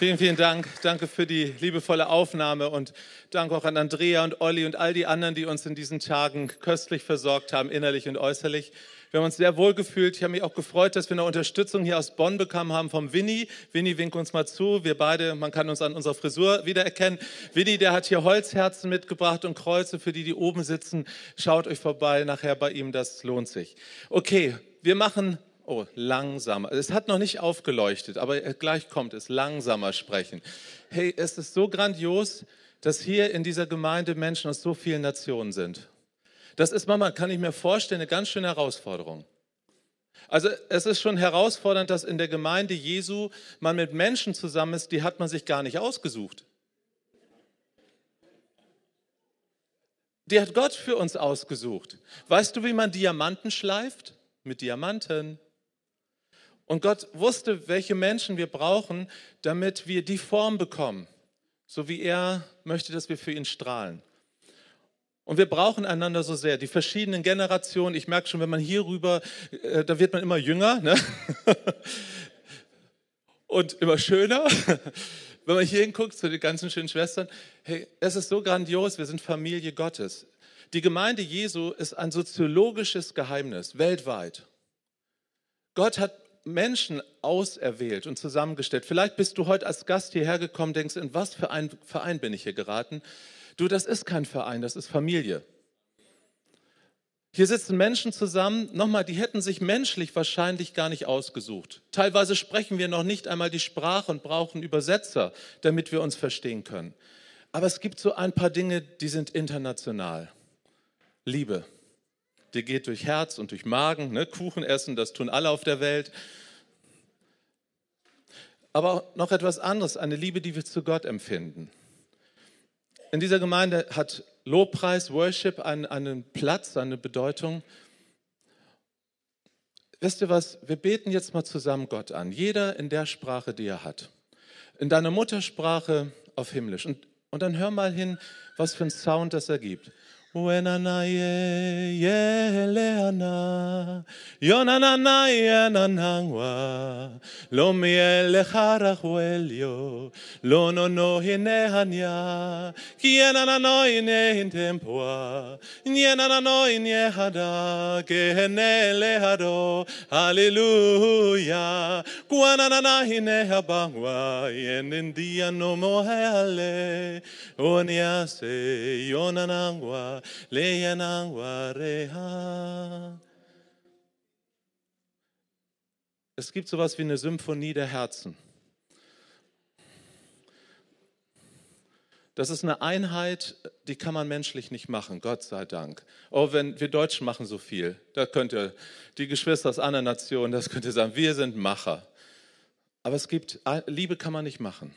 Vielen, vielen Dank. Danke für die liebevolle Aufnahme und danke auch an Andrea und Olli und all die anderen, die uns in diesen Tagen köstlich versorgt haben, innerlich und äußerlich. Wir haben uns sehr wohl gefühlt. Ich habe mich auch gefreut, dass wir eine Unterstützung hier aus Bonn bekommen haben vom Winnie. Winnie, wink uns mal zu. Wir beide, man kann uns an unserer Frisur wiedererkennen. Winnie, der hat hier Holzherzen mitgebracht und Kreuze für die, die oben sitzen. Schaut euch vorbei nachher bei ihm, das lohnt sich. Okay, wir machen Oh, langsamer. Es hat noch nicht aufgeleuchtet, aber gleich kommt es. Langsamer sprechen. Hey, es ist so grandios, dass hier in dieser Gemeinde Menschen aus so vielen Nationen sind. Das ist manchmal, kann ich mir vorstellen, eine ganz schöne Herausforderung. Also es ist schon herausfordernd, dass in der Gemeinde Jesu man mit Menschen zusammen ist, die hat man sich gar nicht ausgesucht. Die hat Gott für uns ausgesucht. Weißt du, wie man Diamanten schleift? Mit Diamanten. Und Gott wusste, welche Menschen wir brauchen, damit wir die Form bekommen, so wie er möchte, dass wir für ihn strahlen. Und wir brauchen einander so sehr. Die verschiedenen Generationen, ich merke schon, wenn man hier rüber, äh, da wird man immer jünger ne? und immer schöner. Wenn man hier hinguckt zu den ganzen schönen Schwestern, hey, es ist so grandios, wir sind Familie Gottes. Die Gemeinde Jesu ist ein soziologisches Geheimnis weltweit. Gott hat Menschen auserwählt und zusammengestellt. Vielleicht bist du heute als Gast hierher gekommen, denkst, in was für einen Verein bin ich hier geraten? Du, das ist kein Verein, das ist Familie. Hier sitzen Menschen zusammen, nochmal, die hätten sich menschlich wahrscheinlich gar nicht ausgesucht. Teilweise sprechen wir noch nicht einmal die Sprache und brauchen Übersetzer, damit wir uns verstehen können. Aber es gibt so ein paar Dinge, die sind international. Liebe die geht durch Herz und durch Magen. Ne? Kuchen essen, das tun alle auf der Welt. Aber noch etwas anderes, eine Liebe, die wir zu Gott empfinden. In dieser Gemeinde hat Lobpreis, Worship einen, einen Platz, eine Bedeutung. Wisst ihr was? Wir beten jetzt mal zusammen Gott an. Jeder in der Sprache, die er hat. In deiner Muttersprache auf Himmlisch. Und, und dann hör mal hin, was für ein Sound das ergibt. wenanaye yeleana yonananaye nanangwa lo miele harajuelio lo no no hinehanya kienanano ine intempua nienanano inehada kehenelehado haleluya kuananana hinehapangwa yenindia no moheale oniase yonanangwa es gibt sowas wie eine Symphonie der Herzen. Das ist eine Einheit, die kann man menschlich nicht machen, Gott sei Dank. Oh, wenn wir Deutschen machen so viel, da könnt ihr, die Geschwister aus anderen Nationen, das könnt ihr sagen, wir sind Macher. Aber es gibt, Liebe kann man nicht machen.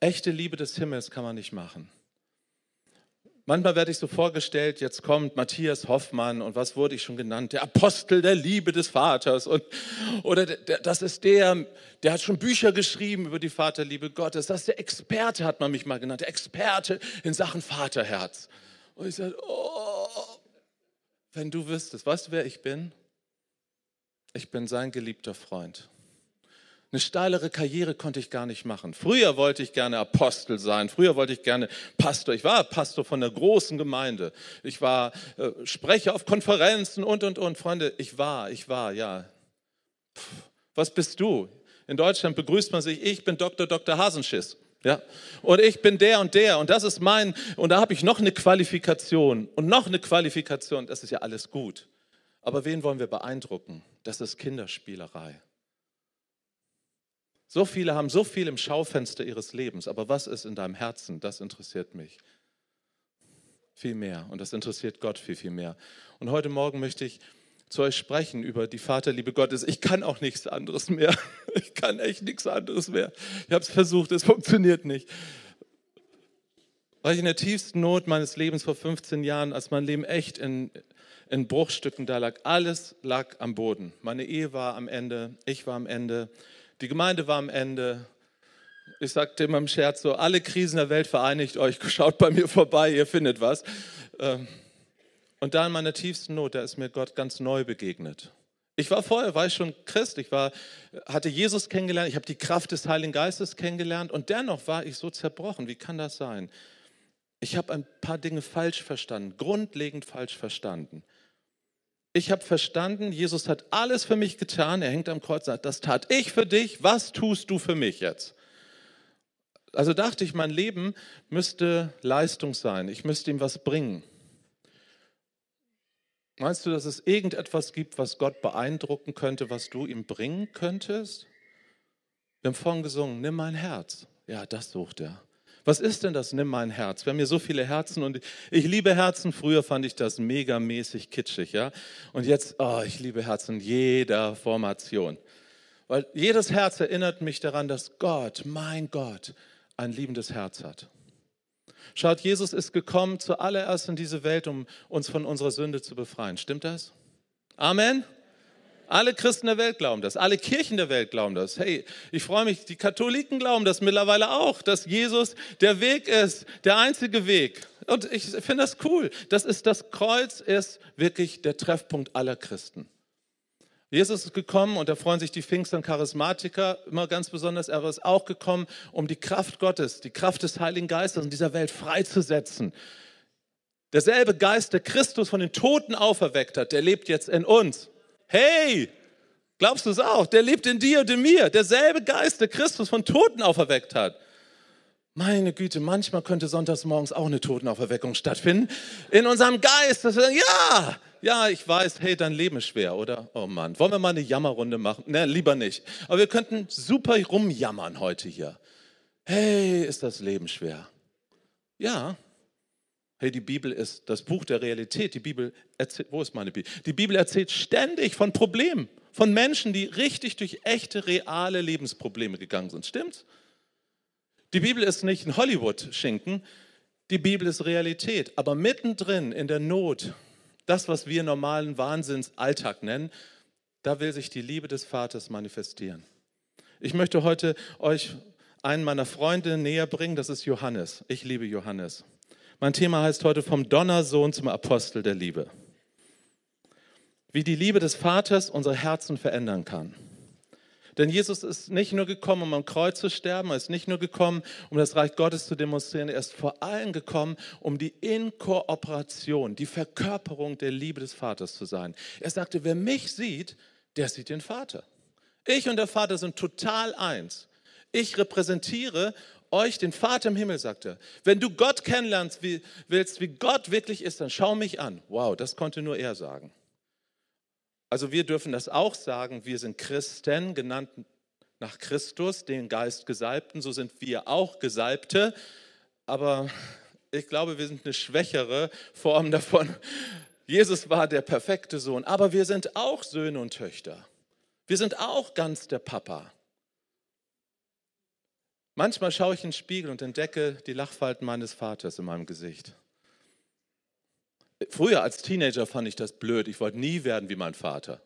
Echte Liebe des Himmels kann man nicht machen. Manchmal werde ich so vorgestellt, jetzt kommt Matthias Hoffmann und was wurde ich schon genannt? Der Apostel der Liebe des Vaters. Und, oder der, das ist der, der hat schon Bücher geschrieben über die Vaterliebe Gottes. Das ist der Experte, hat man mich mal genannt. Der Experte in Sachen Vaterherz. Und ich sage, oh, wenn du wüsstest, weißt du, wer ich bin? Ich bin sein geliebter Freund. Eine steilere Karriere konnte ich gar nicht machen. Früher wollte ich gerne Apostel sein. Früher wollte ich gerne Pastor. Ich war Pastor von der großen Gemeinde. Ich war äh, Sprecher auf Konferenzen und, und, und. Freunde, ich war, ich war, ja. Puh, was bist du? In Deutschland begrüßt man sich, ich bin Dr. Dr. Hasenschiss. Ja, und ich bin der und der und das ist mein, und da habe ich noch eine Qualifikation und noch eine Qualifikation, das ist ja alles gut. Aber wen wollen wir beeindrucken? Das ist Kinderspielerei. So viele haben so viel im Schaufenster ihres Lebens, aber was ist in deinem Herzen? Das interessiert mich viel mehr und das interessiert Gott viel, viel mehr. Und heute Morgen möchte ich zu euch sprechen über die Vaterliebe Gottes. Ich kann auch nichts anderes mehr. Ich kann echt nichts anderes mehr. Ich habe es versucht, es funktioniert nicht. War ich in der tiefsten Not meines Lebens vor 15 Jahren, als mein Leben echt in, in Bruchstücken da lag. Alles lag am Boden. Meine Ehe war am Ende, ich war am Ende. Die Gemeinde war am Ende. Ich sagte immer im Scherz so, alle Krisen der Welt vereinigt euch, schaut bei mir vorbei, ihr findet was. Ähm, und da in meiner tiefsten Not, da ist mir Gott ganz neu begegnet. Ich war vorher, war ich schon Christ, ich war, hatte Jesus kennengelernt, ich habe die Kraft des Heiligen Geistes kennengelernt und dennoch war ich so zerbrochen. Wie kann das sein? Ich habe ein paar Dinge falsch verstanden, grundlegend falsch verstanden. Ich habe verstanden, Jesus hat alles für mich getan, er hängt am Kreuz, sagt, das tat ich für dich, was tust du für mich jetzt? Also dachte ich, mein Leben müsste Leistung sein, ich müsste ihm was bringen. Meinst du, dass es irgendetwas gibt, was Gott beeindrucken könnte, was du ihm bringen könntest? Wir haben vorhin gesungen, nimm mein Herz. Ja, das sucht er. Was ist denn das, nimm mein Herz? Wir haben hier so viele Herzen und ich liebe Herzen. Früher fand ich das megamäßig kitschig, ja. Und jetzt, oh, ich liebe Herzen jeder Formation. Weil jedes Herz erinnert mich daran, dass Gott, mein Gott, ein liebendes Herz hat. Schaut, Jesus ist gekommen zuallererst in diese Welt, um uns von unserer Sünde zu befreien. Stimmt das? Amen. Alle Christen der Welt glauben das, alle Kirchen der Welt glauben das. Hey, ich freue mich, die Katholiken glauben das mittlerweile auch, dass Jesus der Weg ist, der einzige Weg. Und ich finde das cool. Das ist das Kreuz ist wirklich der Treffpunkt aller Christen. Jesus ist gekommen und da freuen sich die Pfingstern Charismatiker immer ganz besonders. Er ist auch gekommen, um die Kraft Gottes, die Kraft des Heiligen Geistes in dieser Welt freizusetzen. Derselbe Geist, der Christus von den Toten auferweckt hat, der lebt jetzt in uns. Hey, glaubst du es auch? Der lebt in dir und in mir. Derselbe Geist, der Christus von Toten auferweckt hat. Meine Güte, manchmal könnte sonntags morgens auch eine Totenauferweckung stattfinden. In unserem Geist, dass wir sagen, ja, ja, ich weiß, hey, dein Leben ist schwer, oder? Oh Mann, wollen wir mal eine Jammerrunde machen? Ne, lieber nicht. Aber wir könnten super rumjammern heute hier. Hey, ist das Leben schwer? Ja. Hey, die Bibel ist das Buch der Realität. Die Bibel erzählt, wo ist meine Bibel? Die Bibel erzählt ständig von Problemen, von Menschen, die richtig durch echte, reale Lebensprobleme gegangen sind. Stimmt's? Die Bibel ist nicht ein Hollywood-Schinken, die Bibel ist Realität. Aber mittendrin in der Not, das, was wir normalen Wahnsinnsalltag nennen, da will sich die Liebe des Vaters manifestieren. Ich möchte heute euch einen meiner Freunde näher bringen, das ist Johannes. Ich liebe Johannes. Mein Thema heißt heute vom Donnersohn zum Apostel der Liebe. Wie die Liebe des Vaters unsere Herzen verändern kann. Denn Jesus ist nicht nur gekommen, um am Kreuz zu sterben, er ist nicht nur gekommen, um das Reich Gottes zu demonstrieren, er ist vor allem gekommen, um die Inkooperation, die Verkörperung der Liebe des Vaters zu sein. Er sagte, wer mich sieht, der sieht den Vater. Ich und der Vater sind total eins. Ich repräsentiere euch den Vater im Himmel, sagt er. Wenn du Gott kennenlernst, wie, willst, wie Gott wirklich ist, dann schau mich an. Wow, das konnte nur er sagen. Also wir dürfen das auch sagen, wir sind Christen, genannt nach Christus, den Geist Gesalbten, so sind wir auch Gesalbte, aber ich glaube, wir sind eine schwächere Form davon. Jesus war der perfekte Sohn, aber wir sind auch Söhne und Töchter. Wir sind auch ganz der Papa. Manchmal schaue ich in den Spiegel und entdecke die Lachfalten meines Vaters in meinem Gesicht. Früher als Teenager fand ich das blöd. Ich wollte nie werden wie mein Vater.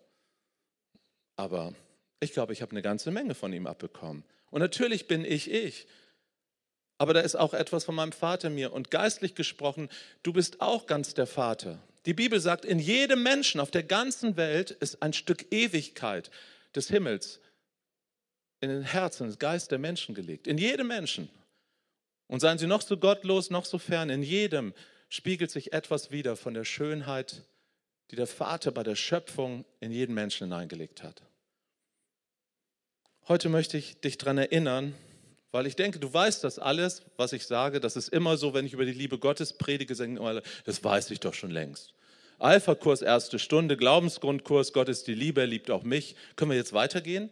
Aber ich glaube, ich habe eine ganze Menge von ihm abbekommen. Und natürlich bin ich ich. Aber da ist auch etwas von meinem Vater mir. Und geistlich gesprochen, du bist auch ganz der Vater. Die Bibel sagt, in jedem Menschen auf der ganzen Welt ist ein Stück Ewigkeit des Himmels in den Herzen, des Geist der Menschen gelegt. In jedem Menschen. Und seien sie noch so gottlos, noch so fern, in jedem spiegelt sich etwas wieder von der Schönheit, die der Vater bei der Schöpfung in jeden Menschen hineingelegt hat. Heute möchte ich dich daran erinnern, weil ich denke, du weißt das alles, was ich sage. Das ist immer so, wenn ich über die Liebe Gottes predige, sagen das weiß ich doch schon längst. Alpha-Kurs, erste Stunde, Glaubensgrundkurs, Gott ist die Liebe, er liebt auch mich. Können wir jetzt weitergehen?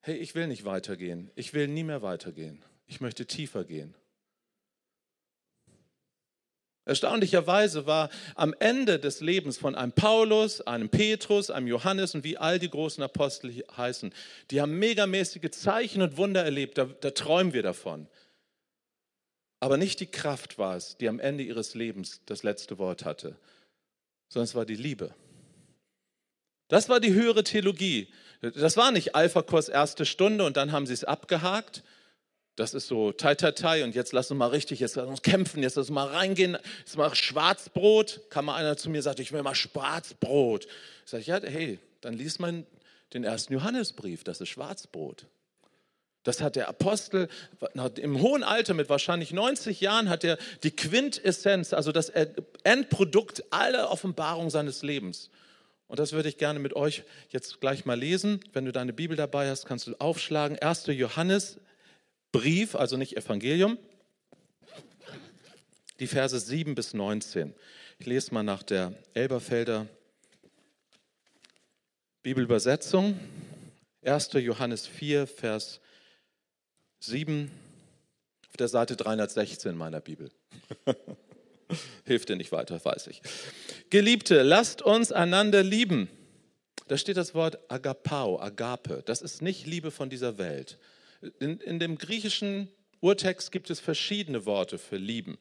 Hey, ich will nicht weitergehen. Ich will nie mehr weitergehen. Ich möchte tiefer gehen. Erstaunlicherweise war am Ende des Lebens von einem Paulus, einem Petrus, einem Johannes und wie all die großen Apostel heißen, die haben megamäßige Zeichen und Wunder erlebt, da, da träumen wir davon. Aber nicht die Kraft war es, die am Ende ihres Lebens das letzte Wort hatte, sondern es war die Liebe. Das war die höhere Theologie. Das war nicht Alpha-Kurs erste Stunde und dann haben sie es abgehakt, Das ist so tai tai tai und jetzt lass uns mal richtig, jetzt lass uns kämpfen, jetzt lass uns mal reingehen, jetzt mal Schwarzbrot. Kam mal einer zu mir, sagt, ich will mal Schwarzbrot. Ich, ja, hey, dann liest man den ersten Johannesbrief, das ist Schwarzbrot. Das hat der Apostel im hohen Alter mit wahrscheinlich 90 Jahren hat er die Quintessenz, also das Endprodukt aller Offenbarung seines Lebens. Und das würde ich gerne mit euch jetzt gleich mal lesen. Wenn du deine Bibel dabei hast, kannst du aufschlagen. 1. Johannes Brief, also nicht Evangelium, die Verse 7 bis 19. Ich lese mal nach der Elberfelder Bibelübersetzung. 1. Johannes 4, Vers 7 auf der Seite 316 meiner Bibel. Hilft dir nicht weiter, weiß ich. Geliebte, lasst uns einander lieben. Da steht das Wort agapao, agape. Das ist nicht Liebe von dieser Welt. In, in dem griechischen Urtext gibt es verschiedene Worte für lieben.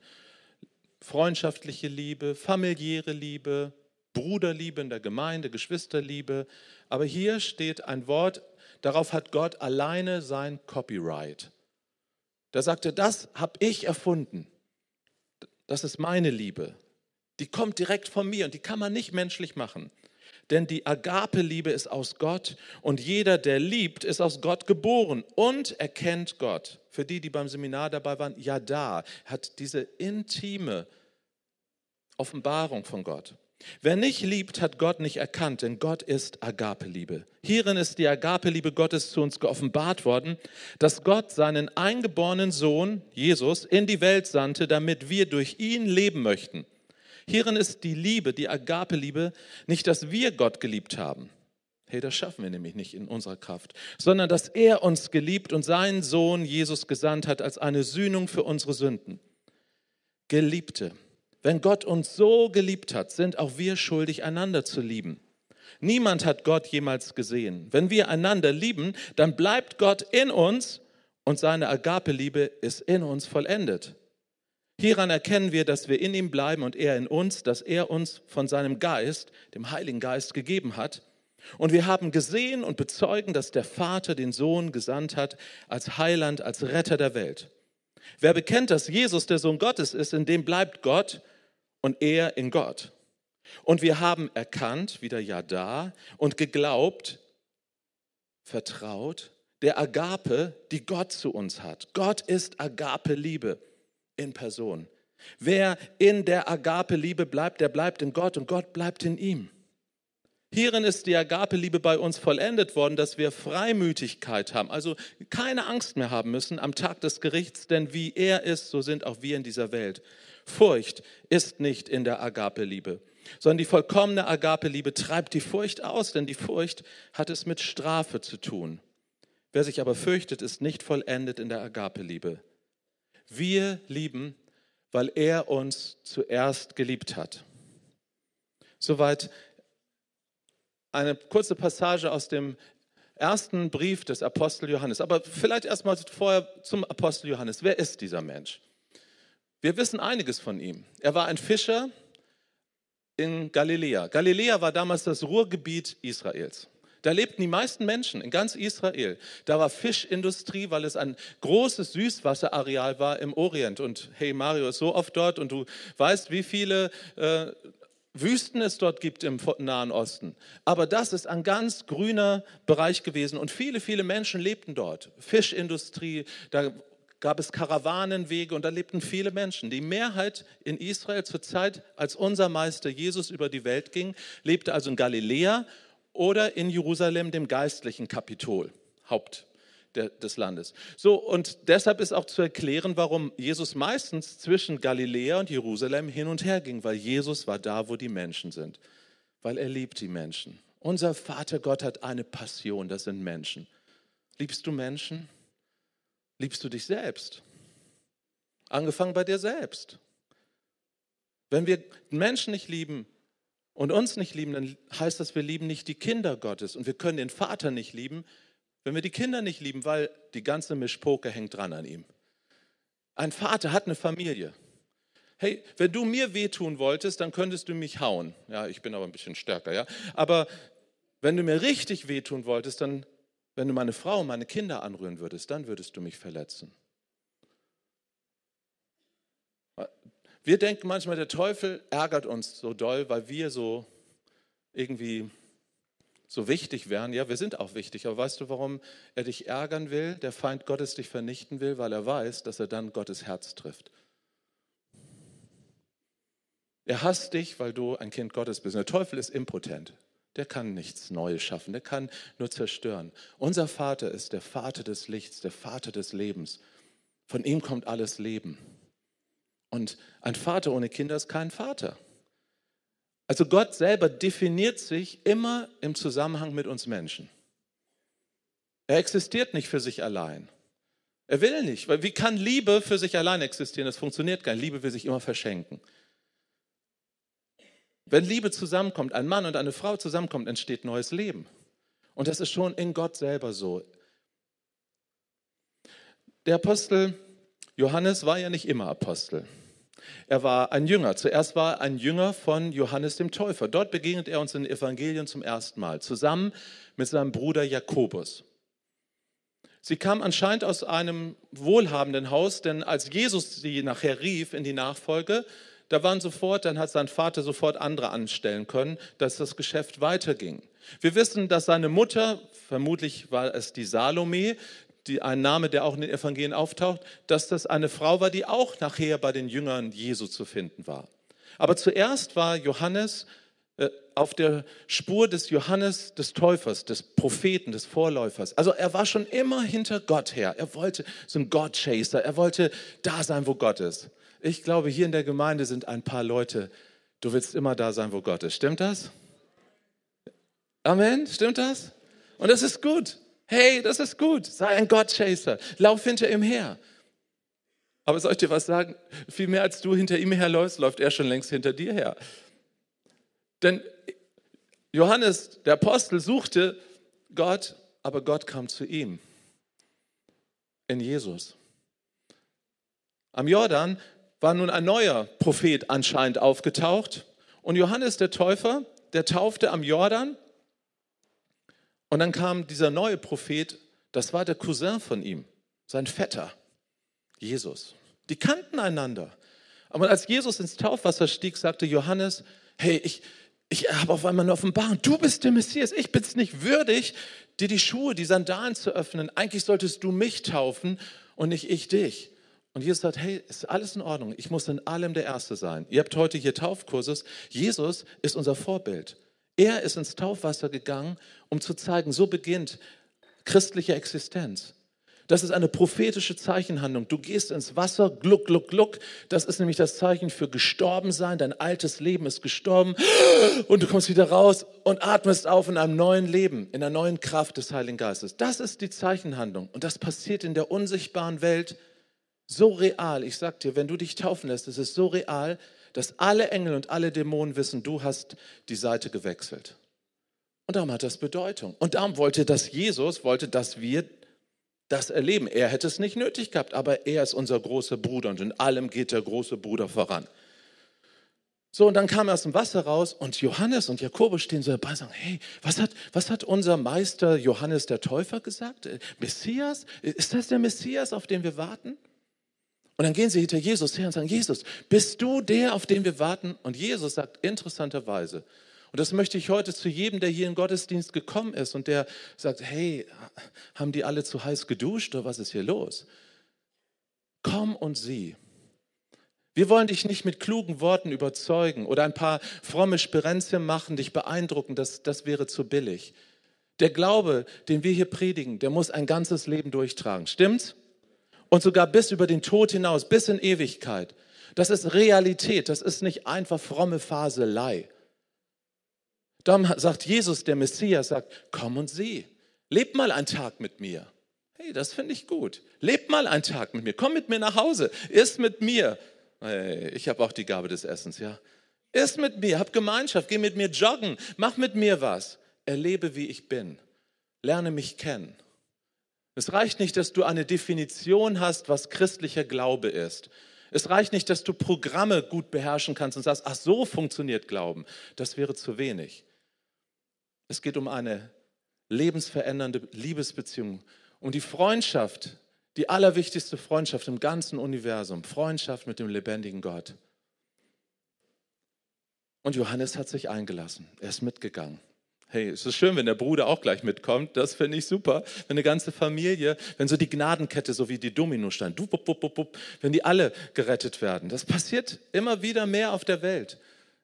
Freundschaftliche Liebe, familiäre Liebe, Bruderliebe in der Gemeinde, Geschwisterliebe. Aber hier steht ein Wort, darauf hat Gott alleine sein Copyright. Da sagt er, das habe ich erfunden. Das ist meine Liebe. Die kommt direkt von mir und die kann man nicht menschlich machen. Denn die Agape-Liebe ist aus Gott und jeder, der liebt, ist aus Gott geboren und erkennt Gott. Für die, die beim Seminar dabei waren, ja da, hat diese intime Offenbarung von Gott. Wer nicht liebt, hat Gott nicht erkannt, denn Gott ist Agape-Liebe. Hierin ist die Agape-Liebe Gottes zu uns geoffenbart worden, dass Gott seinen eingeborenen Sohn, Jesus, in die Welt sandte, damit wir durch ihn leben möchten. Hierin ist die Liebe, die Agape-Liebe, nicht, dass wir Gott geliebt haben. Hey, das schaffen wir nämlich nicht in unserer Kraft, sondern dass er uns geliebt und seinen Sohn Jesus gesandt hat als eine Sühnung für unsere Sünden. Geliebte, wenn Gott uns so geliebt hat, sind auch wir schuldig, einander zu lieben. Niemand hat Gott jemals gesehen. Wenn wir einander lieben, dann bleibt Gott in uns und seine Agape-Liebe ist in uns vollendet. Hieran erkennen wir, dass wir in ihm bleiben und er in uns, dass er uns von seinem Geist, dem Heiligen Geist, gegeben hat. Und wir haben gesehen und bezeugen, dass der Vater den Sohn gesandt hat als Heiland, als Retter der Welt. Wer bekennt, dass Jesus der Sohn Gottes ist, in dem bleibt Gott und er in Gott. Und wir haben erkannt, wieder ja da, und geglaubt, vertraut, der Agape, die Gott zu uns hat. Gott ist Agape-Liebe in Person. Wer in der Agape-Liebe bleibt, der bleibt in Gott und Gott bleibt in ihm. Hierin ist die Agape-Liebe bei uns vollendet worden, dass wir Freimütigkeit haben, also keine Angst mehr haben müssen am Tag des Gerichts, denn wie er ist, so sind auch wir in dieser Welt. Furcht ist nicht in der Agape-Liebe, sondern die vollkommene Agape-Liebe treibt die Furcht aus, denn die Furcht hat es mit Strafe zu tun. Wer sich aber fürchtet, ist nicht vollendet in der Agape-Liebe. Wir lieben, weil er uns zuerst geliebt hat. Soweit eine kurze Passage aus dem ersten Brief des Apostel Johannes. Aber vielleicht erstmal vorher zum Apostel Johannes. Wer ist dieser Mensch? Wir wissen einiges von ihm. Er war ein Fischer in Galiläa. Galiläa war damals das Ruhrgebiet Israels. Da lebten die meisten Menschen in ganz Israel. Da war Fischindustrie, weil es ein großes Süßwasserareal war im Orient. Und hey, Mario ist so oft dort und du weißt, wie viele äh, Wüsten es dort gibt im Nahen Osten. Aber das ist ein ganz grüner Bereich gewesen und viele, viele Menschen lebten dort. Fischindustrie, da gab es Karawanenwege und da lebten viele Menschen. Die Mehrheit in Israel zur Zeit, als unser Meister Jesus über die Welt ging, lebte also in Galiläa oder in Jerusalem, dem geistlichen Kapitol, Haupt des Landes. So, und deshalb ist auch zu erklären, warum Jesus meistens zwischen Galiläa und Jerusalem hin und her ging, weil Jesus war da, wo die Menschen sind, weil er liebt die Menschen. Unser Vater Gott hat eine Passion, das sind Menschen. Liebst du Menschen? Liebst du dich selbst? Angefangen bei dir selbst. Wenn wir Menschen nicht lieben, und uns nicht lieben, dann heißt das, wir lieben nicht die Kinder Gottes und wir können den Vater nicht lieben, wenn wir die Kinder nicht lieben, weil die ganze Mischpoke hängt dran an ihm. Ein Vater hat eine Familie. Hey, wenn du mir wehtun wolltest, dann könntest du mich hauen. Ja, ich bin aber ein bisschen stärker, ja. Aber wenn du mir richtig wehtun wolltest, dann, wenn du meine Frau und meine Kinder anrühren würdest, dann würdest du mich verletzen. Wir denken manchmal, der Teufel ärgert uns so doll, weil wir so irgendwie so wichtig wären. Ja, wir sind auch wichtig, aber weißt du, warum er dich ärgern will, der Feind Gottes dich vernichten will? Weil er weiß, dass er dann Gottes Herz trifft. Er hasst dich, weil du ein Kind Gottes bist. Der Teufel ist impotent. Der kann nichts Neues schaffen, der kann nur zerstören. Unser Vater ist der Vater des Lichts, der Vater des Lebens. Von ihm kommt alles Leben. Und ein Vater ohne Kinder ist kein Vater. Also Gott selber definiert sich immer im Zusammenhang mit uns Menschen. Er existiert nicht für sich allein. Er will nicht, weil wie kann Liebe für sich allein existieren? Das funktioniert gar nicht. Liebe will sich immer verschenken. Wenn Liebe zusammenkommt, ein Mann und eine Frau zusammenkommt, entsteht neues Leben. Und das ist schon in Gott selber so. Der Apostel Johannes war ja nicht immer Apostel. Er war ein Jünger. Zuerst war er ein Jünger von Johannes dem Täufer. Dort begegnet er uns in den Evangelien zum ersten Mal, zusammen mit seinem Bruder Jakobus. Sie kam anscheinend aus einem wohlhabenden Haus, denn als Jesus sie nachher rief in die Nachfolge, da waren sofort, dann hat sein Vater sofort andere anstellen können, dass das Geschäft weiterging. Wir wissen, dass seine Mutter, vermutlich war es die Salome, die, ein Name, der auch in den Evangelien auftaucht, dass das eine Frau war, die auch nachher bei den Jüngern Jesu zu finden war. Aber zuerst war Johannes äh, auf der Spur des Johannes des Täufers, des Propheten, des Vorläufers. Also er war schon immer hinter Gott her. Er wollte so ein God-Chaser. Er wollte da sein, wo Gott ist. Ich glaube, hier in der Gemeinde sind ein paar Leute, du willst immer da sein, wo Gott ist. Stimmt das? Amen? Stimmt das? Und das ist gut. Hey, das ist gut. Sei ein God-Chaser. Lauf hinter ihm her. Aber soll ich dir was sagen? Viel mehr als du hinter ihm herläufst, läuft er schon längst hinter dir her. Denn Johannes, der Apostel, suchte Gott, aber Gott kam zu ihm in Jesus. Am Jordan war nun ein neuer Prophet anscheinend aufgetaucht und Johannes der Täufer, der taufte am Jordan und dann kam dieser neue Prophet, das war der Cousin von ihm, sein Vetter, Jesus. Die kannten einander. Aber als Jesus ins Taufwasser stieg, sagte Johannes, hey, ich, ich habe auf einmal eine Offenbarung, du bist der Messias, ich bin es nicht würdig, dir die Schuhe, die Sandalen zu öffnen. Eigentlich solltest du mich taufen und nicht ich dich. Und Jesus sagt, hey, ist alles in Ordnung, ich muss in allem der Erste sein. Ihr habt heute hier Taufkurses, Jesus ist unser Vorbild. Er ist ins Taufwasser gegangen, um zu zeigen, so beginnt christliche Existenz. Das ist eine prophetische Zeichenhandlung. Du gehst ins Wasser, gluck, gluck, gluck. Das ist nämlich das Zeichen für gestorben sein. Dein altes Leben ist gestorben und du kommst wieder raus und atmest auf in einem neuen Leben, in der neuen Kraft des Heiligen Geistes. Das ist die Zeichenhandlung und das passiert in der unsichtbaren Welt so real. Ich sag dir, wenn du dich taufen lässt, es ist so real, dass alle Engel und alle Dämonen wissen, du hast die Seite gewechselt. Und darum hat das Bedeutung. Und darum wollte das Jesus, wollte, dass wir das erleben. Er hätte es nicht nötig gehabt, aber er ist unser großer Bruder und in allem geht der große Bruder voran. So, und dann kam er aus dem Wasser raus und Johannes und Jakobus stehen so dabei und sagen, hey, was hat, was hat unser Meister Johannes der Täufer gesagt? Äh, Messias? Ist das der Messias, auf den wir warten? Und dann gehen sie hinter Jesus her und sagen, Jesus, bist du der, auf den wir warten? Und Jesus sagt interessanterweise, und das möchte ich heute zu jedem, der hier in Gottesdienst gekommen ist und der sagt, hey, haben die alle zu heiß geduscht oder was ist hier los? Komm und sieh. Wir wollen dich nicht mit klugen Worten überzeugen oder ein paar fromme Sperenzien machen, dich beeindrucken, das, das wäre zu billig. Der Glaube, den wir hier predigen, der muss ein ganzes Leben durchtragen. Stimmt's? Und sogar bis über den Tod hinaus, bis in Ewigkeit. Das ist Realität, das ist nicht einfach fromme Faselei. Darum sagt Jesus, der Messias, sagt, komm und sieh, leb mal einen Tag mit mir. Hey, das finde ich gut. Leb mal einen Tag mit mir, komm mit mir nach Hause, isst mit mir. Hey, ich habe auch die Gabe des Essens, ja. Isst mit mir, hab Gemeinschaft, geh mit mir joggen, mach mit mir was. Erlebe, wie ich bin. Lerne mich kennen. Es reicht nicht, dass du eine Definition hast, was christlicher Glaube ist. Es reicht nicht, dass du Programme gut beherrschen kannst und sagst, ach so funktioniert Glauben. Das wäre zu wenig. Es geht um eine lebensverändernde Liebesbeziehung, um die Freundschaft, die allerwichtigste Freundschaft im ganzen Universum, Freundschaft mit dem lebendigen Gott. Und Johannes hat sich eingelassen. Er ist mitgegangen. Hey, es ist schön, wenn der Bruder auch gleich mitkommt. Das finde ich super. Wenn eine ganze Familie, wenn so die Gnadenkette, so wie die Dominostein, wenn die alle gerettet werden. Das passiert immer wieder mehr auf der Welt.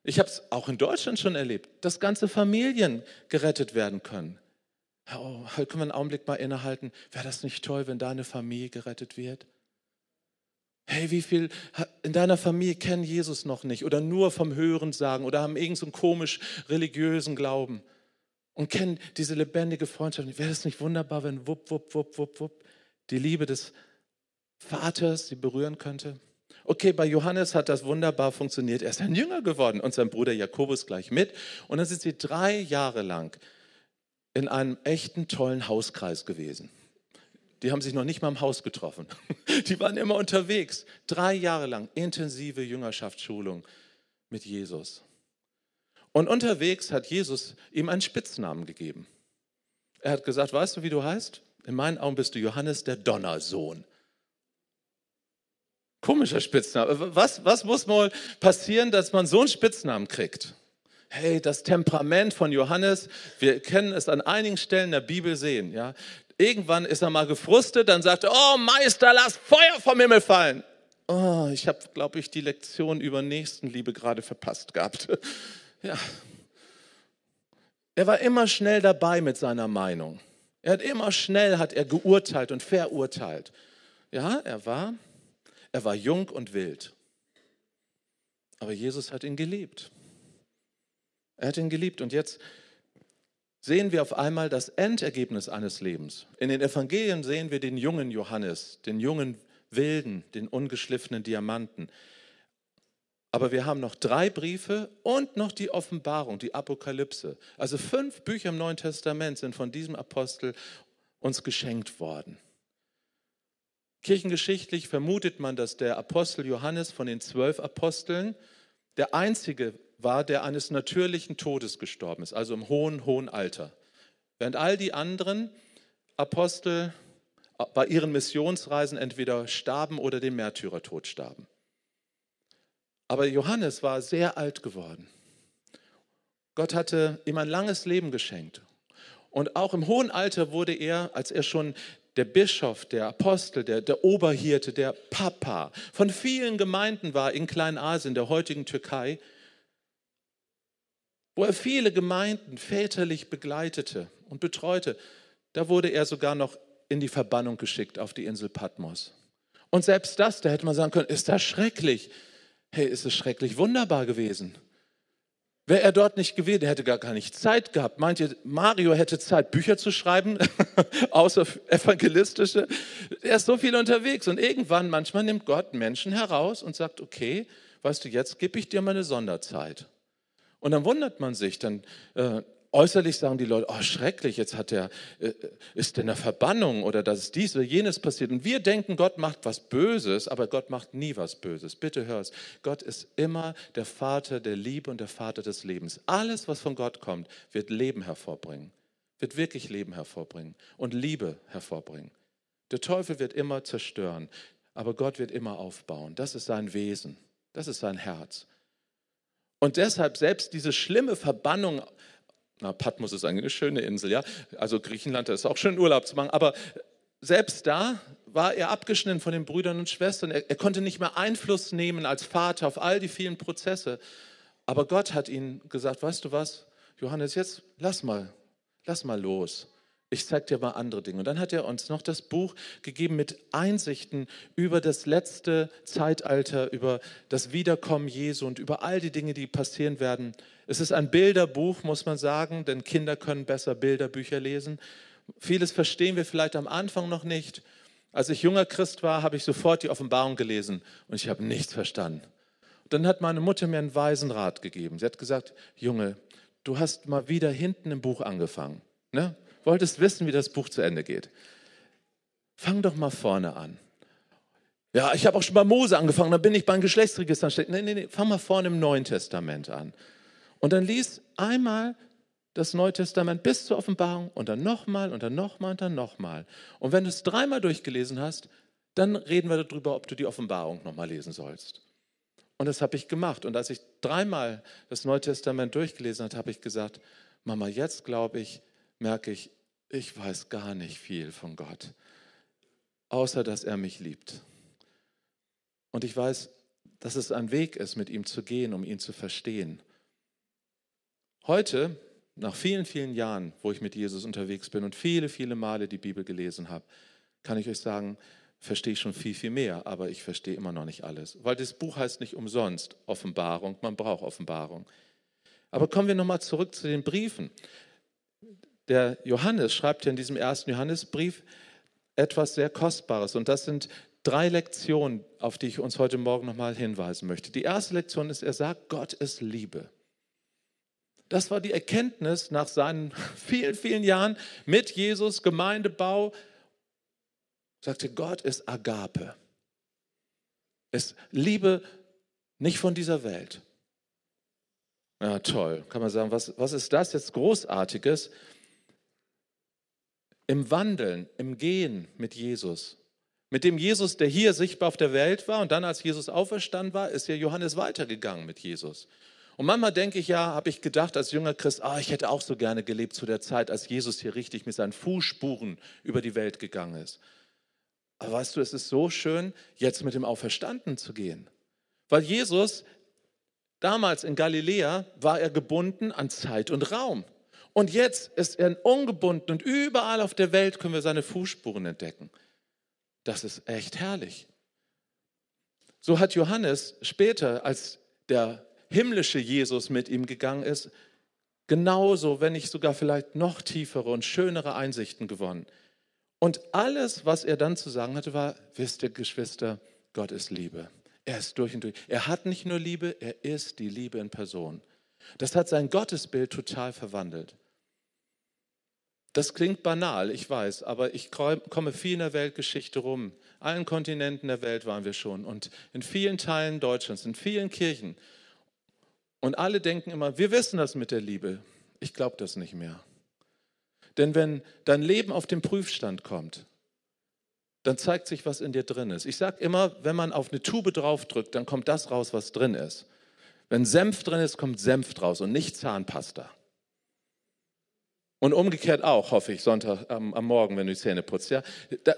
Ich habe es auch in Deutschland schon erlebt, dass ganze Familien gerettet werden können. Oh, können wir einen Augenblick mal innehalten? Wäre das nicht toll, wenn deine Familie gerettet wird? Hey, wie viel in deiner Familie kennen Jesus noch nicht oder nur vom Hören sagen oder haben irgendeinen so komisch religiösen Glauben und kennen diese lebendige Freundschaft. Wäre es nicht wunderbar, wenn wupp, wupp, wupp, wupp, wupp die Liebe des Vaters sie berühren könnte? Okay, bei Johannes hat das wunderbar funktioniert. Er ist ein Jünger geworden und sein Bruder Jakobus gleich mit. Und dann sind sie drei Jahre lang in einem echten tollen Hauskreis gewesen. Die haben sich noch nicht mal im Haus getroffen. Die waren immer unterwegs. Drei Jahre lang intensive Jüngerschaftsschulung mit Jesus. Und unterwegs hat Jesus ihm einen Spitznamen gegeben. Er hat gesagt, weißt du, wie du heißt? In meinen Augen bist du Johannes der Donnersohn. Komischer Spitzname. Was, was muss mal passieren, dass man so einen Spitznamen kriegt? Hey, das Temperament von Johannes, wir können es an einigen Stellen der Bibel sehen. Ja? Irgendwann ist er mal gefrustet, dann sagt er, oh Meister, lass Feuer vom Himmel fallen. Oh, ich habe, glaube ich, die Lektion über Nächstenliebe gerade verpasst gehabt. Ja. Er war immer schnell dabei mit seiner Meinung. Er hat immer schnell hat er geurteilt und verurteilt. Ja, er war er war jung und wild. Aber Jesus hat ihn geliebt. Er hat ihn geliebt und jetzt sehen wir auf einmal das Endergebnis eines Lebens. In den Evangelien sehen wir den jungen Johannes, den jungen Wilden, den ungeschliffenen Diamanten. Aber wir haben noch drei Briefe und noch die Offenbarung, die Apokalypse. Also fünf Bücher im Neuen Testament sind von diesem Apostel uns geschenkt worden. Kirchengeschichtlich vermutet man, dass der Apostel Johannes von den zwölf Aposteln der einzige war, der eines natürlichen Todes gestorben ist, also im hohen, hohen Alter. Während all die anderen Apostel bei ihren Missionsreisen entweder starben oder den Märtyrertod starben. Aber Johannes war sehr alt geworden. Gott hatte ihm ein langes Leben geschenkt. Und auch im hohen Alter wurde er, als er schon der Bischof, der Apostel, der, der Oberhirte, der Papa von vielen Gemeinden war in Kleinasien, der heutigen Türkei, wo er viele Gemeinden väterlich begleitete und betreute. Da wurde er sogar noch in die Verbannung geschickt auf die Insel Patmos. Und selbst das, da hätte man sagen können, ist das schrecklich. Hey, ist es schrecklich wunderbar gewesen. Wäre er dort nicht gewesen, hätte gar, gar nicht Zeit gehabt. Meint ihr, Mario hätte Zeit, Bücher zu schreiben, außer evangelistische? Er ist so viel unterwegs und irgendwann, manchmal nimmt Gott Menschen heraus und sagt, okay, weißt du, jetzt gebe ich dir mal eine Sonderzeit. Und dann wundert man sich, dann äh, Äußerlich sagen die Leute, oh schrecklich, jetzt hat er, äh, ist in der Verbannung oder dass dies oder jenes passiert. Und wir denken, Gott macht was Böses, aber Gott macht nie was Böses. Bitte hör es. Gott ist immer der Vater der Liebe und der Vater des Lebens. Alles, was von Gott kommt, wird Leben hervorbringen. Wird wirklich Leben hervorbringen und Liebe hervorbringen. Der Teufel wird immer zerstören, aber Gott wird immer aufbauen. Das ist sein Wesen. Das ist sein Herz. Und deshalb selbst diese schlimme Verbannung na, Patmos ist eine schöne Insel, ja. Also Griechenland, da ist auch schön Urlaub zu machen. Aber selbst da war er abgeschnitten von den Brüdern und Schwestern. Er, er konnte nicht mehr Einfluss nehmen als Vater auf all die vielen Prozesse. Aber Gott hat ihm gesagt, weißt du was, Johannes, jetzt lass mal, lass mal los ich zeige dir mal andere Dinge. Und dann hat er uns noch das Buch gegeben mit Einsichten über das letzte Zeitalter, über das Wiederkommen Jesu und über all die Dinge, die passieren werden. Es ist ein Bilderbuch, muss man sagen, denn Kinder können besser Bilderbücher lesen. Vieles verstehen wir vielleicht am Anfang noch nicht. Als ich junger Christ war, habe ich sofort die Offenbarung gelesen und ich habe nichts verstanden. Dann hat meine Mutter mir einen weisen Rat gegeben. Sie hat gesagt, Junge, du hast mal wieder hinten im Buch angefangen. Ne? Wolltest wissen, wie das Buch zu Ende geht. Fang doch mal vorne an. Ja, ich habe auch schon bei Mose angefangen, dann bin ich beim Geschlechtsregister. Nee, nee, nee, fang mal vorne im Neuen Testament an. Und dann lies einmal das Neue Testament bis zur Offenbarung und dann nochmal und dann nochmal und dann nochmal. Und wenn du es dreimal durchgelesen hast, dann reden wir darüber, ob du die Offenbarung nochmal lesen sollst. Und das habe ich gemacht. Und als ich dreimal das Neue Testament durchgelesen habe, habe ich gesagt, Mama, jetzt glaube ich, merke ich, ich weiß gar nicht viel von Gott, außer dass er mich liebt. Und ich weiß, dass es ein Weg ist, mit ihm zu gehen, um ihn zu verstehen. Heute, nach vielen, vielen Jahren, wo ich mit Jesus unterwegs bin und viele, viele Male die Bibel gelesen habe, kann ich euch sagen, verstehe ich schon viel, viel mehr, aber ich verstehe immer noch nicht alles. Weil das Buch heißt nicht umsonst Offenbarung, man braucht Offenbarung. Aber kommen wir nochmal zurück zu den Briefen. Der Johannes schreibt ja in diesem ersten Johannesbrief etwas sehr Kostbares und das sind drei Lektionen, auf die ich uns heute Morgen nochmal hinweisen möchte. Die erste Lektion ist, er sagt, Gott ist Liebe. Das war die Erkenntnis nach seinen vielen, vielen Jahren mit Jesus, Gemeindebau, sagte, Gott ist Agape. Ist Liebe nicht von dieser Welt. Ja, toll. Kann man sagen, was, was ist das jetzt Großartiges? Im Wandeln, im Gehen mit Jesus. Mit dem Jesus, der hier sichtbar auf der Welt war und dann, als Jesus auferstanden war, ist ja Johannes weitergegangen mit Jesus. Und manchmal denke ich ja, habe ich gedacht als junger Christ, ah, ich hätte auch so gerne gelebt zu der Zeit, als Jesus hier richtig mit seinen Fußspuren über die Welt gegangen ist. Aber weißt du, es ist so schön, jetzt mit dem Auferstanden zu gehen. Weil Jesus, damals in Galiläa, war er gebunden an Zeit und Raum. Und jetzt ist er ungebunden und überall auf der Welt können wir seine Fußspuren entdecken. Das ist echt herrlich. So hat Johannes später, als der himmlische Jesus mit ihm gegangen ist, genauso, wenn nicht sogar vielleicht noch tiefere und schönere Einsichten gewonnen. Und alles, was er dann zu sagen hatte, war, wisst ihr, Geschwister, Gott ist Liebe. Er ist durch und durch. Er hat nicht nur Liebe, er ist die Liebe in Person. Das hat sein Gottesbild total verwandelt. Das klingt banal, ich weiß, aber ich komme viel in der Weltgeschichte rum. Allen Kontinenten der Welt waren wir schon und in vielen Teilen Deutschlands, in vielen Kirchen. Und alle denken immer, wir wissen das mit der Liebe. Ich glaube das nicht mehr. Denn wenn dein Leben auf den Prüfstand kommt, dann zeigt sich, was in dir drin ist. Ich sage immer, wenn man auf eine Tube draufdrückt, dann kommt das raus, was drin ist. Wenn Senf drin ist, kommt Senf raus und nicht Zahnpasta. Und umgekehrt auch, hoffe ich, Sonntag am, am, Morgen, wenn du die Zähne putzt. Ja?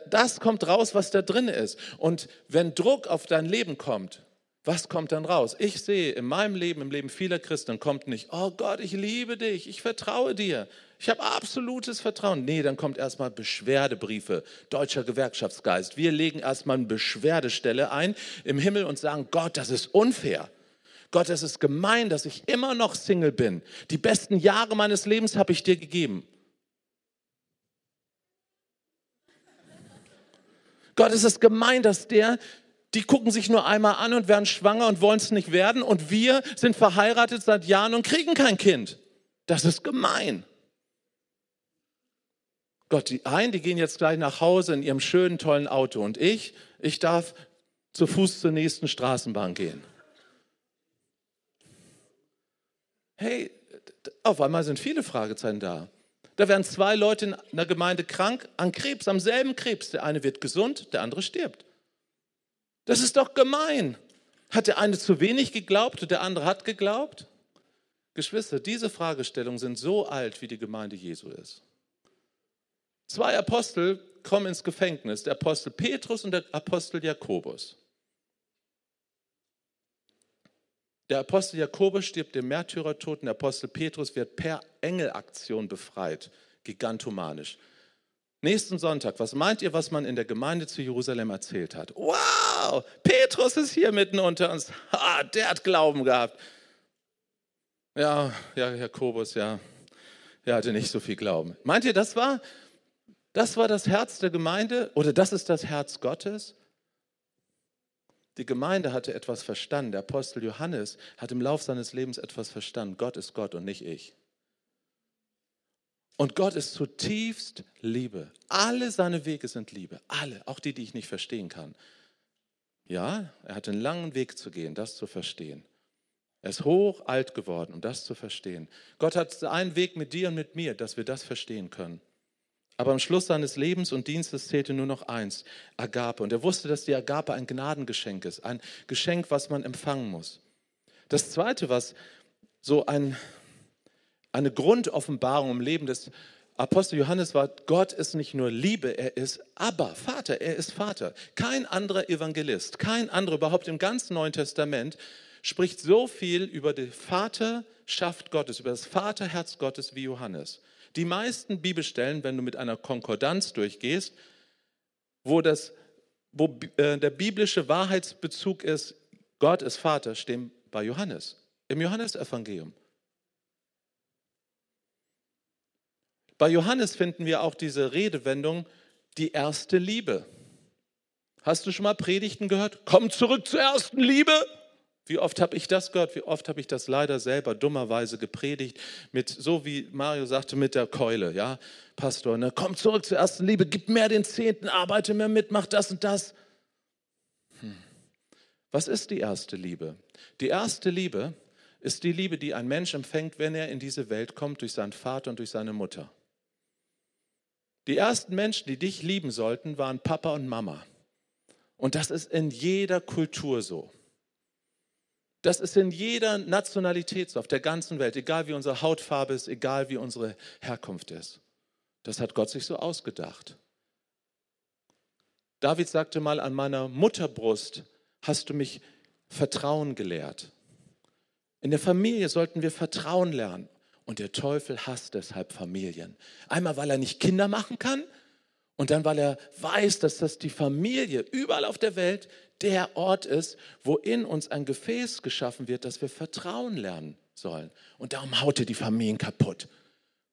Das kommt raus, was da drin ist. Und wenn Druck auf dein Leben kommt, was kommt dann raus? Ich sehe in meinem Leben, im Leben vieler Christen, kommt nicht, oh Gott, ich liebe dich, ich vertraue dir. Ich habe absolutes Vertrauen. Nee, dann kommt erstmal Beschwerdebriefe, deutscher Gewerkschaftsgeist. Wir legen erstmal eine Beschwerdestelle ein im Himmel und sagen, Gott, das ist unfair. Gott, es ist gemein, dass ich immer noch Single bin. Die besten Jahre meines Lebens habe ich dir gegeben. Gott, es ist gemein, dass der, die gucken sich nur einmal an und werden schwanger und wollen es nicht werden und wir sind verheiratet seit Jahren und kriegen kein Kind. Das ist gemein. Gott, die einen, die gehen jetzt gleich nach Hause in ihrem schönen, tollen Auto und ich, ich darf zu Fuß zur nächsten Straßenbahn gehen. Hey, auf einmal sind viele Fragezeichen da. Da werden zwei Leute in einer Gemeinde krank an Krebs, am selben Krebs. Der eine wird gesund, der andere stirbt. Das ist doch gemein. Hat der eine zu wenig geglaubt und der andere hat geglaubt? Geschwister, diese Fragestellungen sind so alt, wie die Gemeinde Jesu ist. Zwei Apostel kommen ins Gefängnis, der Apostel Petrus und der Apostel Jakobus. Der Apostel Jakobus stirbt dem Märtyrertod und der Apostel Petrus wird per Engelaktion befreit, gigantomanisch. Nächsten Sonntag, was meint ihr, was man in der Gemeinde zu Jerusalem erzählt hat? Wow, Petrus ist hier mitten unter uns. Ha, der hat Glauben gehabt. Ja, ja, Jakobus, ja, er hatte nicht so viel Glauben. Meint ihr, das war das war das Herz der Gemeinde oder das ist das Herz Gottes? Die Gemeinde hatte etwas verstanden. Der Apostel Johannes hat im Lauf seines Lebens etwas verstanden. Gott ist Gott und nicht ich. Und Gott ist zutiefst Liebe. Alle seine Wege sind Liebe. Alle, auch die, die ich nicht verstehen kann. Ja, er hat einen langen Weg zu gehen, das zu verstehen. Er ist hoch alt geworden, um das zu verstehen. Gott hat einen Weg mit dir und mit mir, dass wir das verstehen können. Aber am Schluss seines Lebens und Dienstes zählte nur noch eins, Agape. Und er wusste, dass die Agape ein Gnadengeschenk ist, ein Geschenk, was man empfangen muss. Das Zweite, was so ein, eine Grundoffenbarung im Leben des Apostel Johannes war, Gott ist nicht nur Liebe, er ist aber Vater, er ist Vater. Kein anderer Evangelist, kein anderer überhaupt im ganzen Neuen Testament spricht so viel über die Vaterschaft Gottes, über das Vaterherz Gottes wie Johannes. Die meisten Bibelstellen, wenn du mit einer Konkordanz durchgehst, wo, das, wo äh, der biblische Wahrheitsbezug ist, Gott ist Vater, stehen bei Johannes, im Johannesevangelium. Bei Johannes finden wir auch diese Redewendung, die erste Liebe. Hast du schon mal Predigten gehört? Komm zurück zur ersten Liebe. Wie oft habe ich das gehört? Wie oft habe ich das leider selber dummerweise gepredigt, mit, so wie Mario sagte, mit der Keule, ja, Pastor, ne? komm zurück zur ersten Liebe, gib mehr den Zehnten, arbeite mehr mit, mach das und das. Hm. Was ist die erste Liebe? Die erste Liebe ist die Liebe, die ein Mensch empfängt, wenn er in diese Welt kommt, durch seinen Vater und durch seine Mutter. Die ersten Menschen, die dich lieben sollten, waren Papa und Mama. Und das ist in jeder Kultur so. Das ist in jeder Nationalität so, auf der ganzen Welt, egal wie unsere Hautfarbe ist, egal wie unsere Herkunft ist. Das hat Gott sich so ausgedacht. David sagte mal, an meiner Mutterbrust hast du mich Vertrauen gelehrt. In der Familie sollten wir Vertrauen lernen. Und der Teufel hasst deshalb Familien. Einmal, weil er nicht Kinder machen kann und dann, weil er weiß, dass das die Familie überall auf der Welt der Ort ist, wo in uns ein Gefäß geschaffen wird, dass wir Vertrauen lernen sollen. Und darum haut er die Familien kaputt,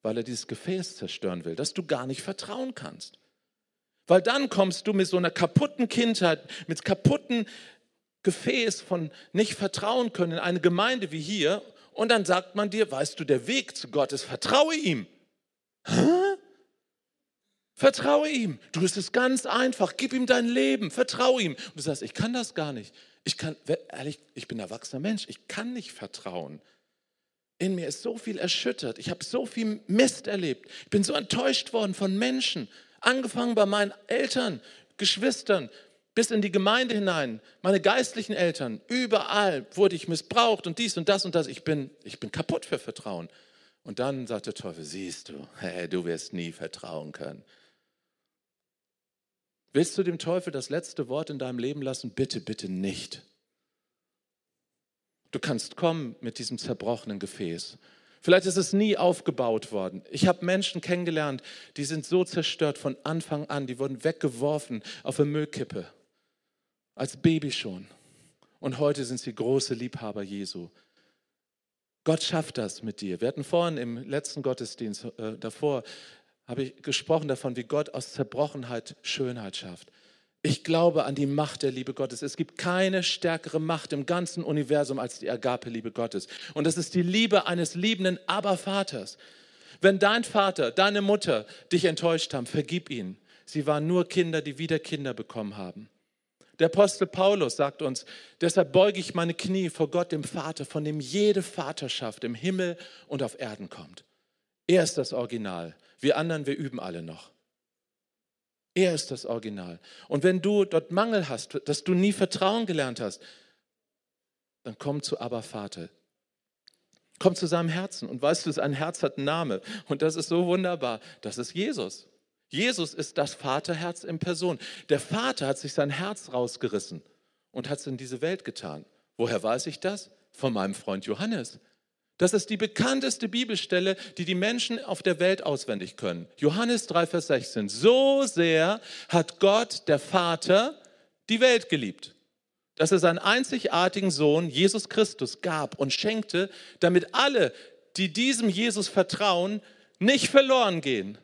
weil er dieses Gefäß zerstören will, dass du gar nicht vertrauen kannst. Weil dann kommst du mit so einer kaputten Kindheit, mit kaputten Gefäß von nicht vertrauen können in eine Gemeinde wie hier und dann sagt man dir, weißt du, der Weg zu Gott ist, vertraue ihm. Hä? Vertraue ihm. Du bist es ganz einfach. Gib ihm dein Leben. Vertraue ihm. Und du sagst, ich kann das gar nicht. Ich kann, ehrlich, ich bin erwachsener Mensch. Ich kann nicht vertrauen. In mir ist so viel erschüttert. Ich habe so viel Mist erlebt. Ich bin so enttäuscht worden von Menschen. Angefangen bei meinen Eltern, Geschwistern, bis in die Gemeinde hinein, meine geistlichen Eltern, überall wurde ich missbraucht und dies und das und das. Ich bin, ich bin kaputt für Vertrauen. Und dann sagt der Teufel, siehst du, hey, du wirst nie vertrauen können. Willst du dem Teufel das letzte Wort in deinem Leben lassen? Bitte, bitte nicht. Du kannst kommen mit diesem zerbrochenen Gefäß. Vielleicht ist es nie aufgebaut worden. Ich habe Menschen kennengelernt, die sind so zerstört von Anfang an, die wurden weggeworfen auf eine Müllkippe. Als Baby schon. Und heute sind sie große Liebhaber Jesu. Gott schafft das mit dir. Wir hatten vorhin im letzten Gottesdienst äh, davor habe ich gesprochen davon, wie Gott aus Zerbrochenheit Schönheit schafft. Ich glaube an die Macht der Liebe Gottes. Es gibt keine stärkere Macht im ganzen Universum als die Agape-Liebe Gottes. Und das ist die Liebe eines liebenden Aber-Vaters. Wenn dein Vater, deine Mutter dich enttäuscht haben, vergib ihnen. Sie waren nur Kinder, die wieder Kinder bekommen haben. Der Apostel Paulus sagt uns, deshalb beuge ich meine Knie vor Gott, dem Vater, von dem jede Vaterschaft im Himmel und auf Erden kommt. Er ist das Original. Wir anderen, wir üben alle noch. Er ist das Original. Und wenn du dort Mangel hast, dass du nie Vertrauen gelernt hast, dann komm zu Abba Vater. Komm zu seinem Herzen. Und weißt du, sein Herz hat einen Namen. Und das ist so wunderbar. Das ist Jesus. Jesus ist das Vaterherz in Person. Der Vater hat sich sein Herz rausgerissen und hat es in diese Welt getan. Woher weiß ich das? Von meinem Freund Johannes. Das ist die bekannteste Bibelstelle, die die Menschen auf der Welt auswendig können. Johannes 3, Vers 16. So sehr hat Gott, der Vater, die Welt geliebt, dass er seinen einzigartigen Sohn, Jesus Christus, gab und schenkte, damit alle, die diesem Jesus vertrauen, nicht verloren gehen,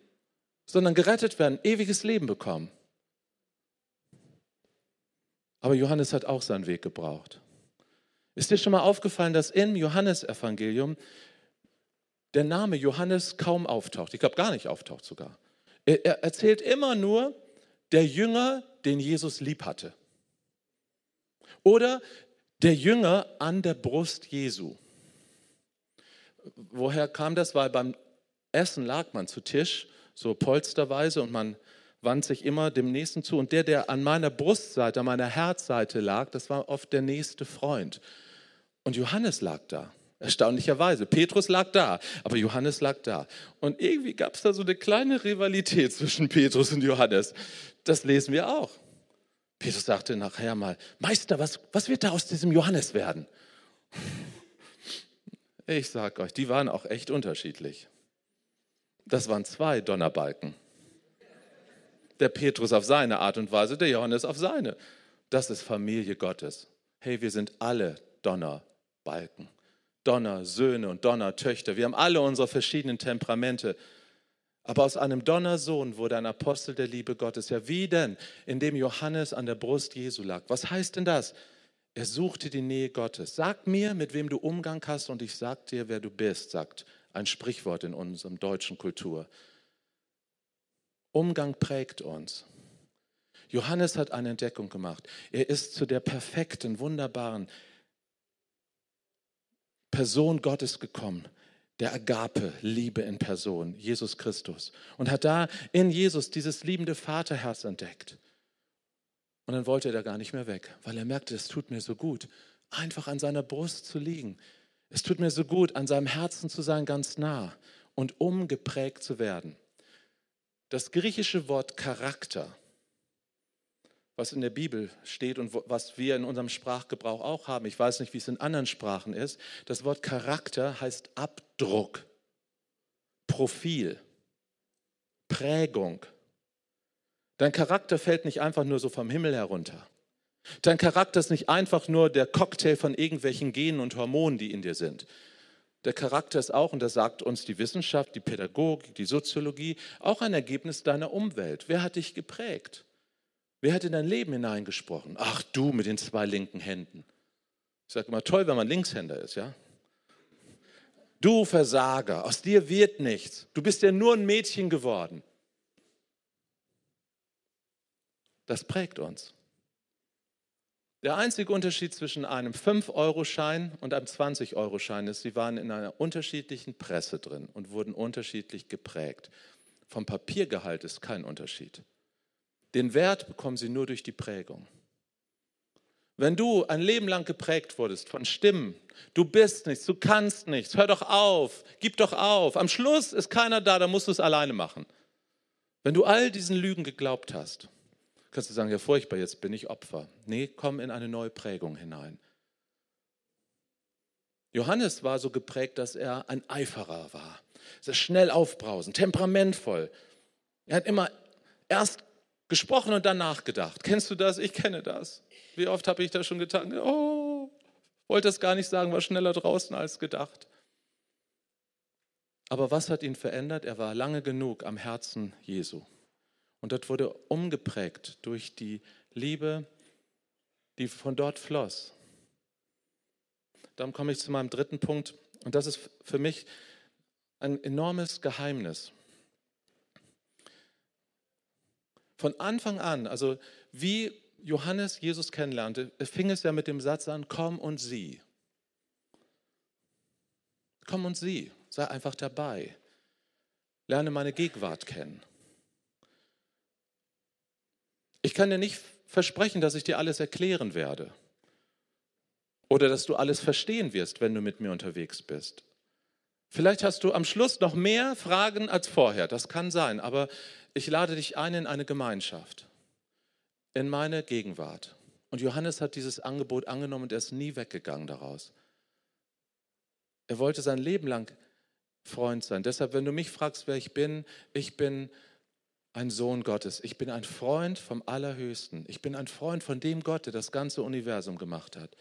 sondern gerettet werden, ewiges Leben bekommen. Aber Johannes hat auch seinen Weg gebraucht. Ist dir schon mal aufgefallen, dass im Johannesevangelium der Name Johannes kaum auftaucht? Ich glaube, gar nicht auftaucht sogar. Er, er erzählt immer nur der Jünger, den Jesus lieb hatte. Oder der Jünger an der Brust Jesu. Woher kam das? Weil beim Essen lag man zu Tisch, so polsterweise und man wand sich immer dem Nächsten zu. Und der, der an meiner Brustseite, an meiner Herzseite lag, das war oft der nächste Freund. Und Johannes lag da. Erstaunlicherweise. Petrus lag da, aber Johannes lag da. Und irgendwie gab es da so eine kleine Rivalität zwischen Petrus und Johannes. Das lesen wir auch. Petrus sagte nachher mal, Meister, was, was wird da aus diesem Johannes werden? Ich sag euch, die waren auch echt unterschiedlich. Das waren zwei Donnerbalken. Der Petrus auf seine Art und Weise, der Johannes auf seine. Das ist Familie Gottes. Hey, wir sind alle Donnerbalken. Donnersöhne und Donnertöchter. Wir haben alle unsere verschiedenen Temperamente. Aber aus einem Donnersohn wurde ein Apostel der Liebe Gottes. Ja, wie denn? Indem Johannes an der Brust Jesu lag. Was heißt denn das? Er suchte die Nähe Gottes. Sag mir, mit wem du Umgang hast, und ich sag dir, wer du bist, sagt ein Sprichwort in unserem deutschen Kultur. Umgang prägt uns. Johannes hat eine Entdeckung gemacht. Er ist zu der perfekten, wunderbaren Person Gottes gekommen, der Agape, Liebe in Person, Jesus Christus. Und hat da in Jesus dieses liebende Vaterherz entdeckt. Und dann wollte er da gar nicht mehr weg, weil er merkte, es tut mir so gut, einfach an seiner Brust zu liegen. Es tut mir so gut, an seinem Herzen zu sein, ganz nah und umgeprägt zu werden. Das griechische Wort Charakter, was in der Bibel steht und was wir in unserem Sprachgebrauch auch haben, ich weiß nicht, wie es in anderen Sprachen ist, das Wort Charakter heißt Abdruck, Profil, Prägung. Dein Charakter fällt nicht einfach nur so vom Himmel herunter. Dein Charakter ist nicht einfach nur der Cocktail von irgendwelchen Genen und Hormonen, die in dir sind. Der Charakter ist auch, und das sagt uns die Wissenschaft, die Pädagogik, die Soziologie, auch ein Ergebnis deiner Umwelt. Wer hat dich geprägt? Wer hat in dein Leben hineingesprochen? Ach du mit den zwei linken Händen. Ich sage immer, toll, wenn man Linkshänder ist, ja? Du Versager, aus dir wird nichts. Du bist ja nur ein Mädchen geworden. Das prägt uns. Der einzige Unterschied zwischen einem 5-Euro-Schein und einem 20-Euro-Schein ist, sie waren in einer unterschiedlichen Presse drin und wurden unterschiedlich geprägt. Vom Papiergehalt ist kein Unterschied. Den Wert bekommen sie nur durch die Prägung. Wenn du ein Leben lang geprägt wurdest von Stimmen, du bist nichts, du kannst nichts, hör doch auf, gib doch auf, am Schluss ist keiner da, dann musst du es alleine machen. Wenn du all diesen Lügen geglaubt hast, Kannst du sagen, ja furchtbar, jetzt bin ich Opfer. Nee, komm in eine neue Prägung hinein. Johannes war so geprägt, dass er ein Eiferer war. Sehr schnell aufbrausend, temperamentvoll. Er hat immer erst gesprochen und dann nachgedacht. Kennst du das? Ich kenne das. Wie oft habe ich das schon getan? Oh, wollte es gar nicht sagen, war schneller draußen als gedacht. Aber was hat ihn verändert? Er war lange genug am Herzen Jesu. Und dort wurde umgeprägt durch die Liebe, die von dort floss. Darum komme ich zu meinem dritten Punkt. Und das ist für mich ein enormes Geheimnis. Von Anfang an, also wie Johannes Jesus kennenlernte, fing es ja mit dem Satz an, komm und sieh. Komm und sieh, sei einfach dabei. Lerne meine Gegenwart kennen. Ich kann dir nicht versprechen, dass ich dir alles erklären werde oder dass du alles verstehen wirst, wenn du mit mir unterwegs bist. Vielleicht hast du am Schluss noch mehr Fragen als vorher, das kann sein, aber ich lade dich ein in eine Gemeinschaft, in meine Gegenwart. Und Johannes hat dieses Angebot angenommen und er ist nie weggegangen daraus. Er wollte sein Leben lang Freund sein. Deshalb, wenn du mich fragst, wer ich bin, ich bin ein Sohn Gottes. Ich bin ein Freund vom Allerhöchsten. Ich bin ein Freund von dem Gott, der das ganze Universum gemacht hat.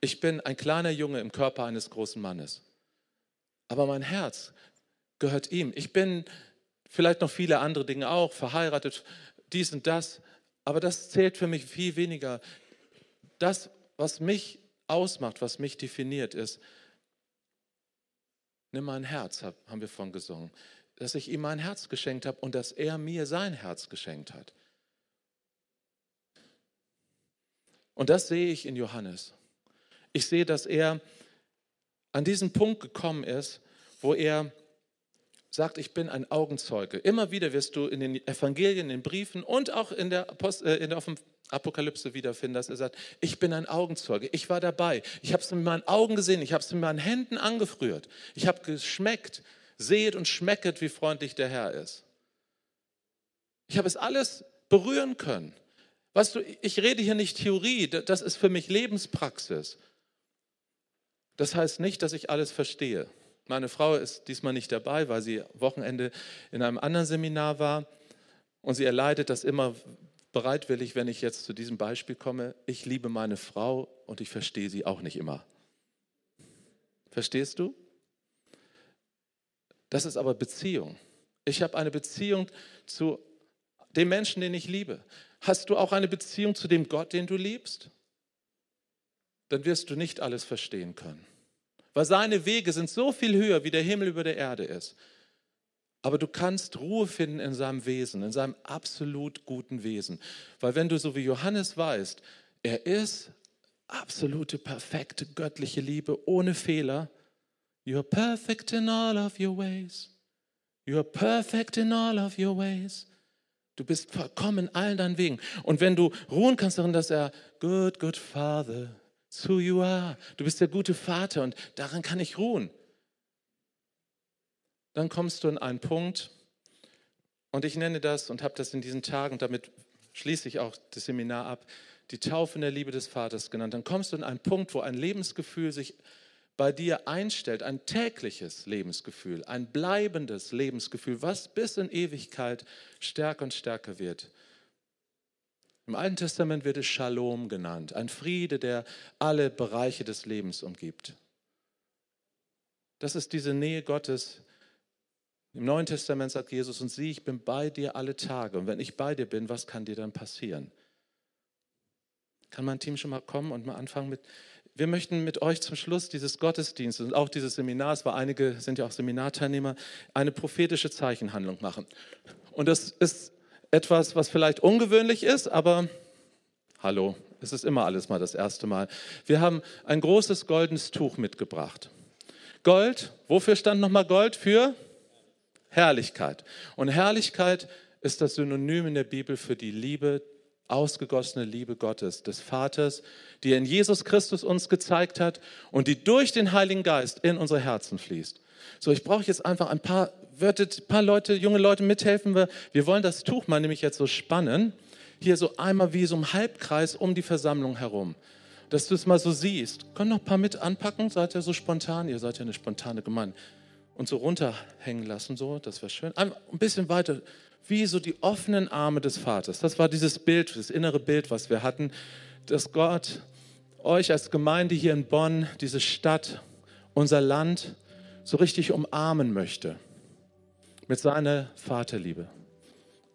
Ich bin ein kleiner Junge im Körper eines großen Mannes. Aber mein Herz gehört ihm. Ich bin vielleicht noch viele andere Dinge auch, verheiratet, dies und das. Aber das zählt für mich viel weniger. Das, was mich ausmacht, was mich definiert, ist, nimm mein Herz, haben wir von gesungen dass ich ihm mein Herz geschenkt habe und dass er mir sein Herz geschenkt hat. Und das sehe ich in Johannes. Ich sehe, dass er an diesen Punkt gekommen ist, wo er sagt, ich bin ein Augenzeuge. Immer wieder wirst du in den Evangelien, in den Briefen und auch in der, Apost äh, in der Apokalypse wiederfinden, dass er sagt, ich bin ein Augenzeuge, ich war dabei, ich habe es mit meinen Augen gesehen, ich habe es mit meinen Händen angefrüht, ich habe geschmeckt, seht und schmecket, wie freundlich der Herr ist. Ich habe es alles berühren können. Weißt du, ich rede hier nicht Theorie, das ist für mich Lebenspraxis. Das heißt nicht, dass ich alles verstehe. Meine Frau ist diesmal nicht dabei, weil sie Wochenende in einem anderen Seminar war und sie erleidet das immer bereitwillig, wenn ich jetzt zu diesem Beispiel komme. Ich liebe meine Frau und ich verstehe sie auch nicht immer. Verstehst du? Das ist aber Beziehung. Ich habe eine Beziehung zu dem Menschen, den ich liebe. Hast du auch eine Beziehung zu dem Gott, den du liebst? Dann wirst du nicht alles verstehen können. Weil seine Wege sind so viel höher, wie der Himmel über der Erde ist. Aber du kannst Ruhe finden in seinem Wesen, in seinem absolut guten Wesen. Weil wenn du so wie Johannes weißt, er ist absolute, perfekte, göttliche Liebe, ohne Fehler. You are perfect in all of your ways. You are perfect in all of your ways. Du bist vollkommen in allen deinen Wegen. Und wenn du ruhen kannst darin, dass er good, good Father, It's who you are. Du bist der gute Vater und daran kann ich ruhen. Dann kommst du an einen Punkt, und ich nenne das und habe das in diesen Tagen, und damit schließe ich auch das Seminar ab, die Taufe in der Liebe des Vaters genannt. Dann kommst du an einen Punkt, wo ein Lebensgefühl sich bei dir einstellt, ein tägliches Lebensgefühl, ein bleibendes Lebensgefühl, was bis in Ewigkeit stärker und stärker wird. Im Alten Testament wird es Shalom genannt, ein Friede, der alle Bereiche des Lebens umgibt. Das ist diese Nähe Gottes. Im Neuen Testament sagt Jesus, und sieh, ich bin bei dir alle Tage. Und wenn ich bei dir bin, was kann dir dann passieren? Kann mein Team schon mal kommen und mal anfangen mit, wir möchten mit euch zum Schluss dieses Gottesdienstes und auch dieses Seminars, weil einige sind ja auch Seminarteilnehmer, eine prophetische Zeichenhandlung machen. Und das ist etwas, was vielleicht ungewöhnlich ist, aber hallo, es ist immer alles mal das erste Mal. Wir haben ein großes goldenes Tuch mitgebracht. Gold, wofür stand nochmal Gold? Für Herrlichkeit. Und Herrlichkeit ist das Synonym in der Bibel für die Liebe, ausgegossene Liebe Gottes, des Vaters, die er in Jesus Christus uns gezeigt hat und die durch den Heiligen Geist in unsere Herzen fließt. So, ich brauche jetzt einfach ein paar würdet ein paar Leute, junge Leute mithelfen? Wir, wir wollen das Tuch mal nämlich jetzt so spannen. Hier so einmal wie so im Halbkreis um die Versammlung herum. Dass du es mal so siehst. Können noch ein paar mit anpacken? Seid ihr so spontan? Ihr seid ja eine spontane Gemeinde. Und so runterhängen lassen, so, das wäre schön. Ein bisschen weiter, wie so die offenen Arme des Vaters. Das war dieses Bild, das innere Bild, was wir hatten, dass Gott euch als Gemeinde hier in Bonn, diese Stadt, unser Land, so richtig umarmen möchte mit seiner Vaterliebe.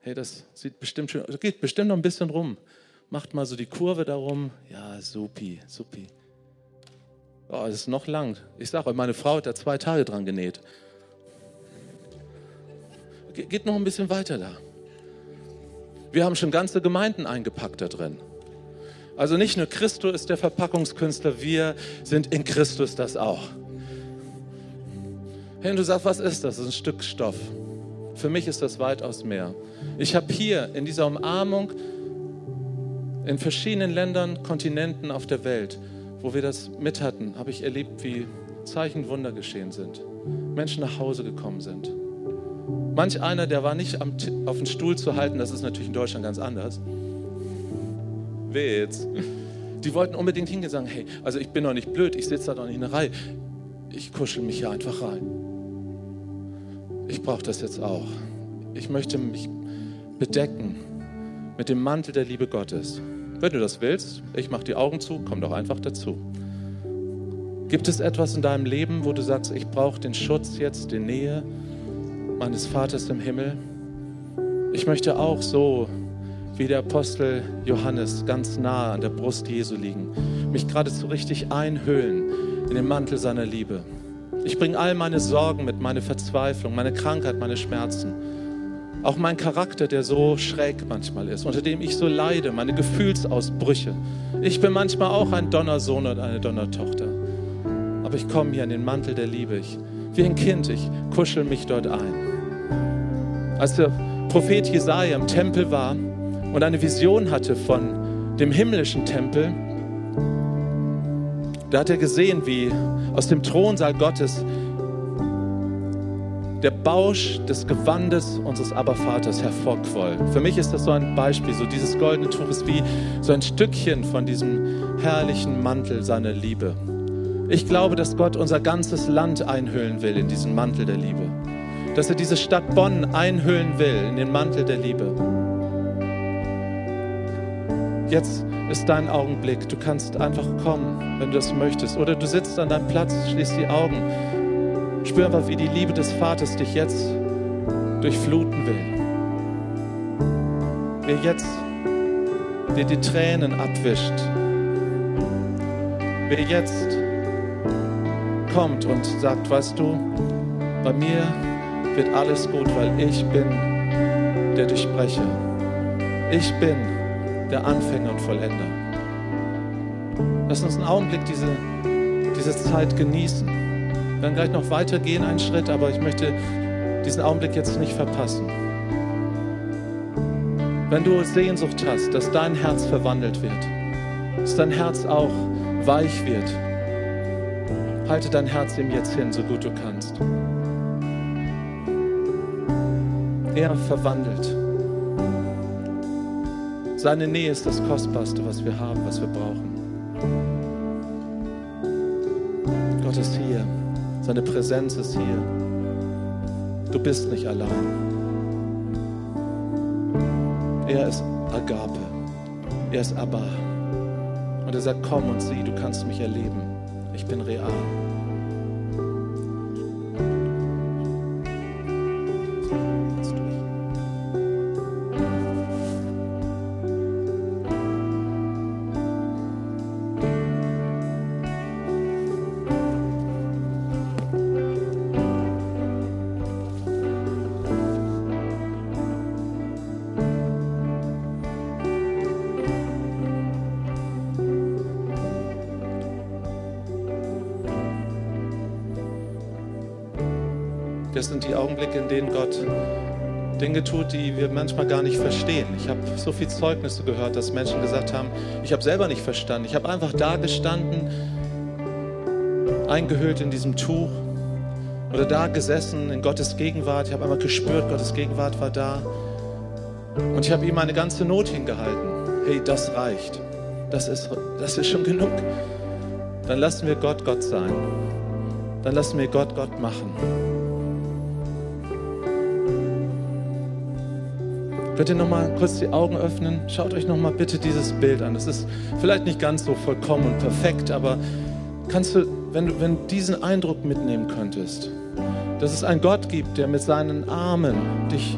Hey, das sieht bestimmt schön, das geht bestimmt noch ein bisschen rum. Macht mal so die Kurve darum. Ja, supi, supi. Oh, das ist noch lang. Ich sage euch, meine Frau hat da zwei Tage dran genäht. Ge geht noch ein bisschen weiter da. Wir haben schon ganze Gemeinden eingepackt da drin. Also nicht nur Christus ist der Verpackungskünstler, wir sind in Christus das auch. Hey, und du sagst, was ist das? Das ist ein Stück Stoff. Für mich ist das weitaus mehr. Ich habe hier in dieser Umarmung in verschiedenen Ländern, Kontinenten auf der Welt, wo wir das mit hatten, habe ich erlebt, wie Zeichen Wunder geschehen sind. Menschen nach Hause gekommen sind. Manch einer, der war nicht am, auf den Stuhl zu halten, das ist natürlich in Deutschland ganz anders. Witz. Die wollten unbedingt hingehen und sagen, hey, also ich bin doch nicht blöd, ich sitze da doch nicht in der Reihe. Ich kuschel mich hier einfach rein ich brauche das jetzt auch. Ich möchte mich bedecken mit dem Mantel der Liebe Gottes. Wenn du das willst, ich mache die Augen zu, komm doch einfach dazu. Gibt es etwas in deinem Leben, wo du sagst, ich brauche den Schutz jetzt, die Nähe meines Vaters im Himmel? Ich möchte auch so wie der Apostel Johannes ganz nah an der Brust Jesu liegen, mich geradezu richtig einhüllen in den Mantel seiner Liebe. Ich bringe all meine Sorgen mit, meine Verzweiflung, meine Krankheit, meine Schmerzen. Auch mein Charakter, der so schräg manchmal ist, unter dem ich so leide, meine Gefühlsausbrüche. Ich bin manchmal auch ein Donnersohn und eine Donnertochter. Aber ich komme hier in den Mantel der Liebe. Ich, wie ein Kind, ich kuschel mich dort ein. Als der Prophet Jesaja im Tempel war und eine Vision hatte von dem himmlischen Tempel, da hat er gesehen, wie aus dem Thronsaal Gottes der Bausch des Gewandes unseres Abervaters hervorquoll. Für mich ist das so ein Beispiel. So dieses goldene Tuch ist wie so ein Stückchen von diesem herrlichen Mantel seiner Liebe. Ich glaube, dass Gott unser ganzes Land einhüllen will in diesen Mantel der Liebe. Dass er diese Stadt Bonn einhüllen will in den Mantel der Liebe. Jetzt ist dein Augenblick. Du kannst einfach kommen, wenn du das möchtest. Oder du sitzt an deinem Platz, schließt die Augen Spür einfach, wie die Liebe des Vaters dich jetzt durchfluten will. Wie er jetzt dir die Tränen abwischt. Wie er jetzt kommt und sagt, weißt du, bei mir wird alles gut, weil ich bin der Durchbrecher. Ich bin der Anfänger und Vollender. Lass uns einen Augenblick diese, diese Zeit genießen. Wir werden gleich noch weitergehen, einen Schritt, aber ich möchte diesen Augenblick jetzt nicht verpassen. Wenn du Sehnsucht hast, dass dein Herz verwandelt wird, dass dein Herz auch weich wird, halte dein Herz ihm jetzt hin, so gut du kannst. Er verwandelt. Seine Nähe ist das Kostbarste, was wir haben, was wir brauchen. Gott ist hier. Seine Präsenz ist hier. Du bist nicht allein. Er ist Agape. Er ist Abba. Und er sagt, komm und sieh, du kannst mich erleben. Ich bin real. Dinge tut, die wir manchmal gar nicht verstehen. Ich habe so viel Zeugnisse gehört, dass Menschen gesagt haben, ich habe selber nicht verstanden. Ich habe einfach da gestanden, eingehüllt in diesem Tuch oder da gesessen in Gottes Gegenwart. Ich habe einfach gespürt, Gottes Gegenwart war da. Und ich habe ihm meine ganze Not hingehalten. Hey, das reicht. Das ist, das ist schon genug. Dann lassen wir Gott Gott sein. Dann lassen wir Gott Gott machen. Könnt ihr noch mal kurz die Augen öffnen? Schaut euch noch mal bitte dieses Bild an. Das ist vielleicht nicht ganz so vollkommen und perfekt, aber kannst du, wenn du wenn diesen Eindruck mitnehmen könntest, dass es einen Gott gibt, der mit seinen Armen dich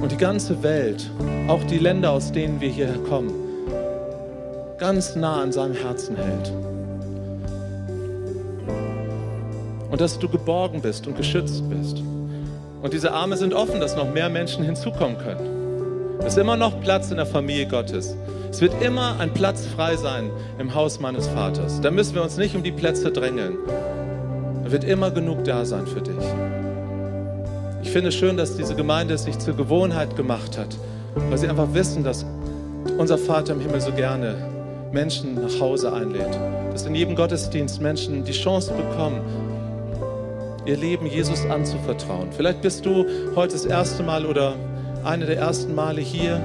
und die ganze Welt, auch die Länder, aus denen wir hierher kommen, ganz nah an seinem Herzen hält. Und dass du geborgen bist und geschützt bist. Und diese Arme sind offen, dass noch mehr Menschen hinzukommen können. Es ist immer noch Platz in der Familie Gottes. Es wird immer ein Platz frei sein im Haus meines Vaters. Da müssen wir uns nicht um die Plätze drängeln. Da wird immer genug da sein für dich. Ich finde es schön, dass diese Gemeinde es sich zur Gewohnheit gemacht hat, weil sie einfach wissen, dass unser Vater im Himmel so gerne Menschen nach Hause einlädt. Dass in jedem Gottesdienst Menschen die Chance bekommen, ihr Leben Jesus anzuvertrauen. Vielleicht bist du heute das erste Mal oder eine der ersten Male hier.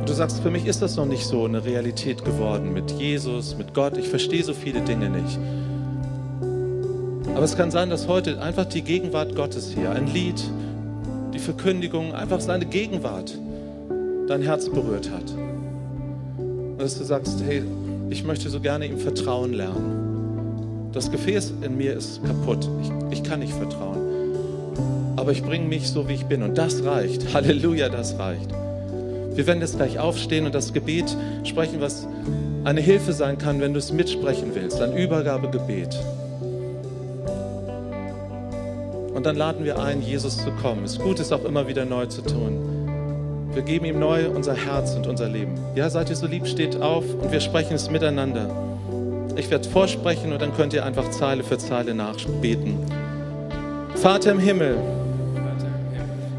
Und du sagst, für mich ist das noch nicht so eine Realität geworden mit Jesus, mit Gott. Ich verstehe so viele Dinge nicht. Aber es kann sein, dass heute einfach die Gegenwart Gottes hier, ein Lied, die Verkündigung, einfach seine Gegenwart dein Herz berührt hat. Und dass du sagst, hey, ich möchte so gerne ihm vertrauen lernen. Das Gefäß in mir ist kaputt. Ich, ich kann nicht vertrauen aber ich bringe mich so, wie ich bin. Und das reicht. Halleluja, das reicht. Wir werden jetzt gleich aufstehen und das Gebet sprechen, was eine Hilfe sein kann, wenn du es mitsprechen willst. Ein Übergabegebet. Und dann laden wir ein, Jesus zu kommen. Es ist gut, es auch immer wieder neu zu tun. Wir geben ihm neu unser Herz und unser Leben. Ja, seid ihr so lieb, steht auf und wir sprechen es miteinander. Ich werde vorsprechen und dann könnt ihr einfach Zeile für Zeile nachbeten. Vater im Himmel,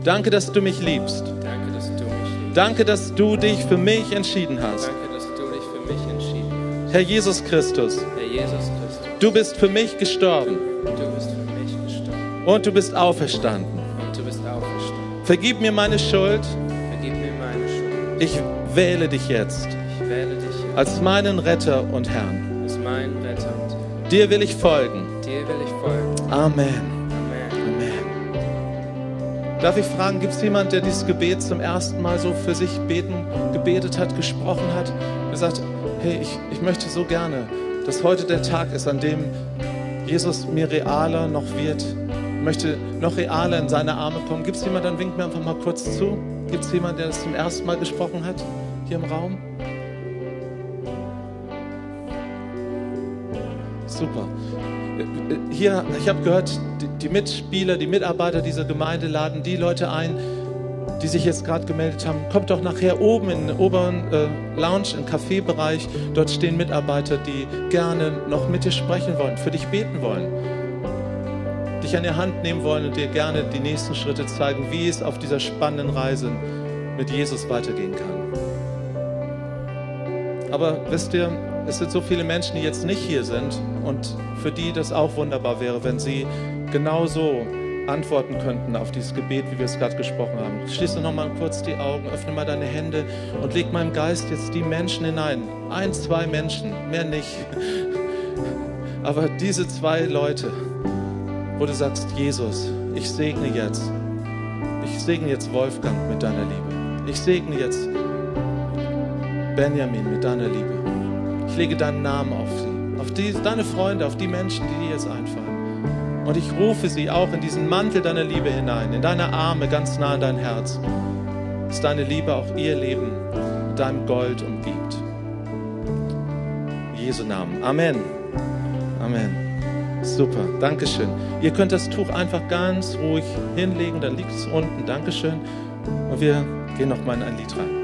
Danke, dass du mich liebst. Danke, dass du mich. Danke, dass du dich für mich entschieden hast. Danke, dass du dich für mich entschieden hast. Herr Jesus Christus, Herr Jesus Christus, du bist für mich gestorben du bist für mich gestorben und du bist auferstanden. und du bist auferstanden. Vergib mir meine Schuld. Vergib mir meine Schuld. Ich wähle dich jetzt Ich wähle dich jetzt als meinen Retter und Herrn. als mein Retter und Herr. Dir will ich folgen. Dir will ich folgen. Amen. Darf ich fragen, gibt es jemand, der dieses Gebet zum ersten Mal so für sich beten, gebetet hat, gesprochen hat, gesagt, hey, ich, ich möchte so gerne, dass heute der Tag ist, an dem Jesus mir realer noch wird, möchte noch realer in seine Arme kommen. Gibt es jemand, dann winkt mir einfach mal kurz zu. Gibt es jemand, der das zum ersten Mal gesprochen hat, hier im Raum? Super. Hier, ich habe gehört, die, Mitspieler, die Mitarbeiter dieser Gemeinde laden die Leute ein, die sich jetzt gerade gemeldet haben. Kommt doch nachher oben in den oberen äh, Lounge, im Kaffeebereich. Dort stehen Mitarbeiter, die gerne noch mit dir sprechen wollen, für dich beten wollen, dich an die Hand nehmen wollen und dir gerne die nächsten Schritte zeigen, wie es auf dieser spannenden Reise mit Jesus weitergehen kann. Aber wisst ihr, es sind so viele Menschen, die jetzt nicht hier sind und für die das auch wunderbar wäre, wenn sie genauso antworten könnten auf dieses Gebet, wie wir es gerade gesprochen haben. Schließe noch mal kurz die Augen, öffne mal deine Hände und leg meinem Geist jetzt die Menschen hinein. Ein, zwei Menschen, mehr nicht. Aber diese zwei Leute, wo du sagst, Jesus, ich segne jetzt. Ich segne jetzt Wolfgang mit deiner Liebe. Ich segne jetzt Benjamin mit deiner Liebe. Ich lege deinen Namen auf sie, auf die, deine Freunde, auf die Menschen, die dir jetzt einfallen. Und ich rufe sie auch in diesen Mantel deiner Liebe hinein, in deine Arme, ganz nah an dein Herz, dass deine Liebe auch ihr Leben mit deinem Gold umgibt. In Jesu Namen. Amen. Amen. Super, Dankeschön. Ihr könnt das Tuch einfach ganz ruhig hinlegen, dann liegt es unten. Dankeschön. Und wir gehen noch mal in ein Lied rein.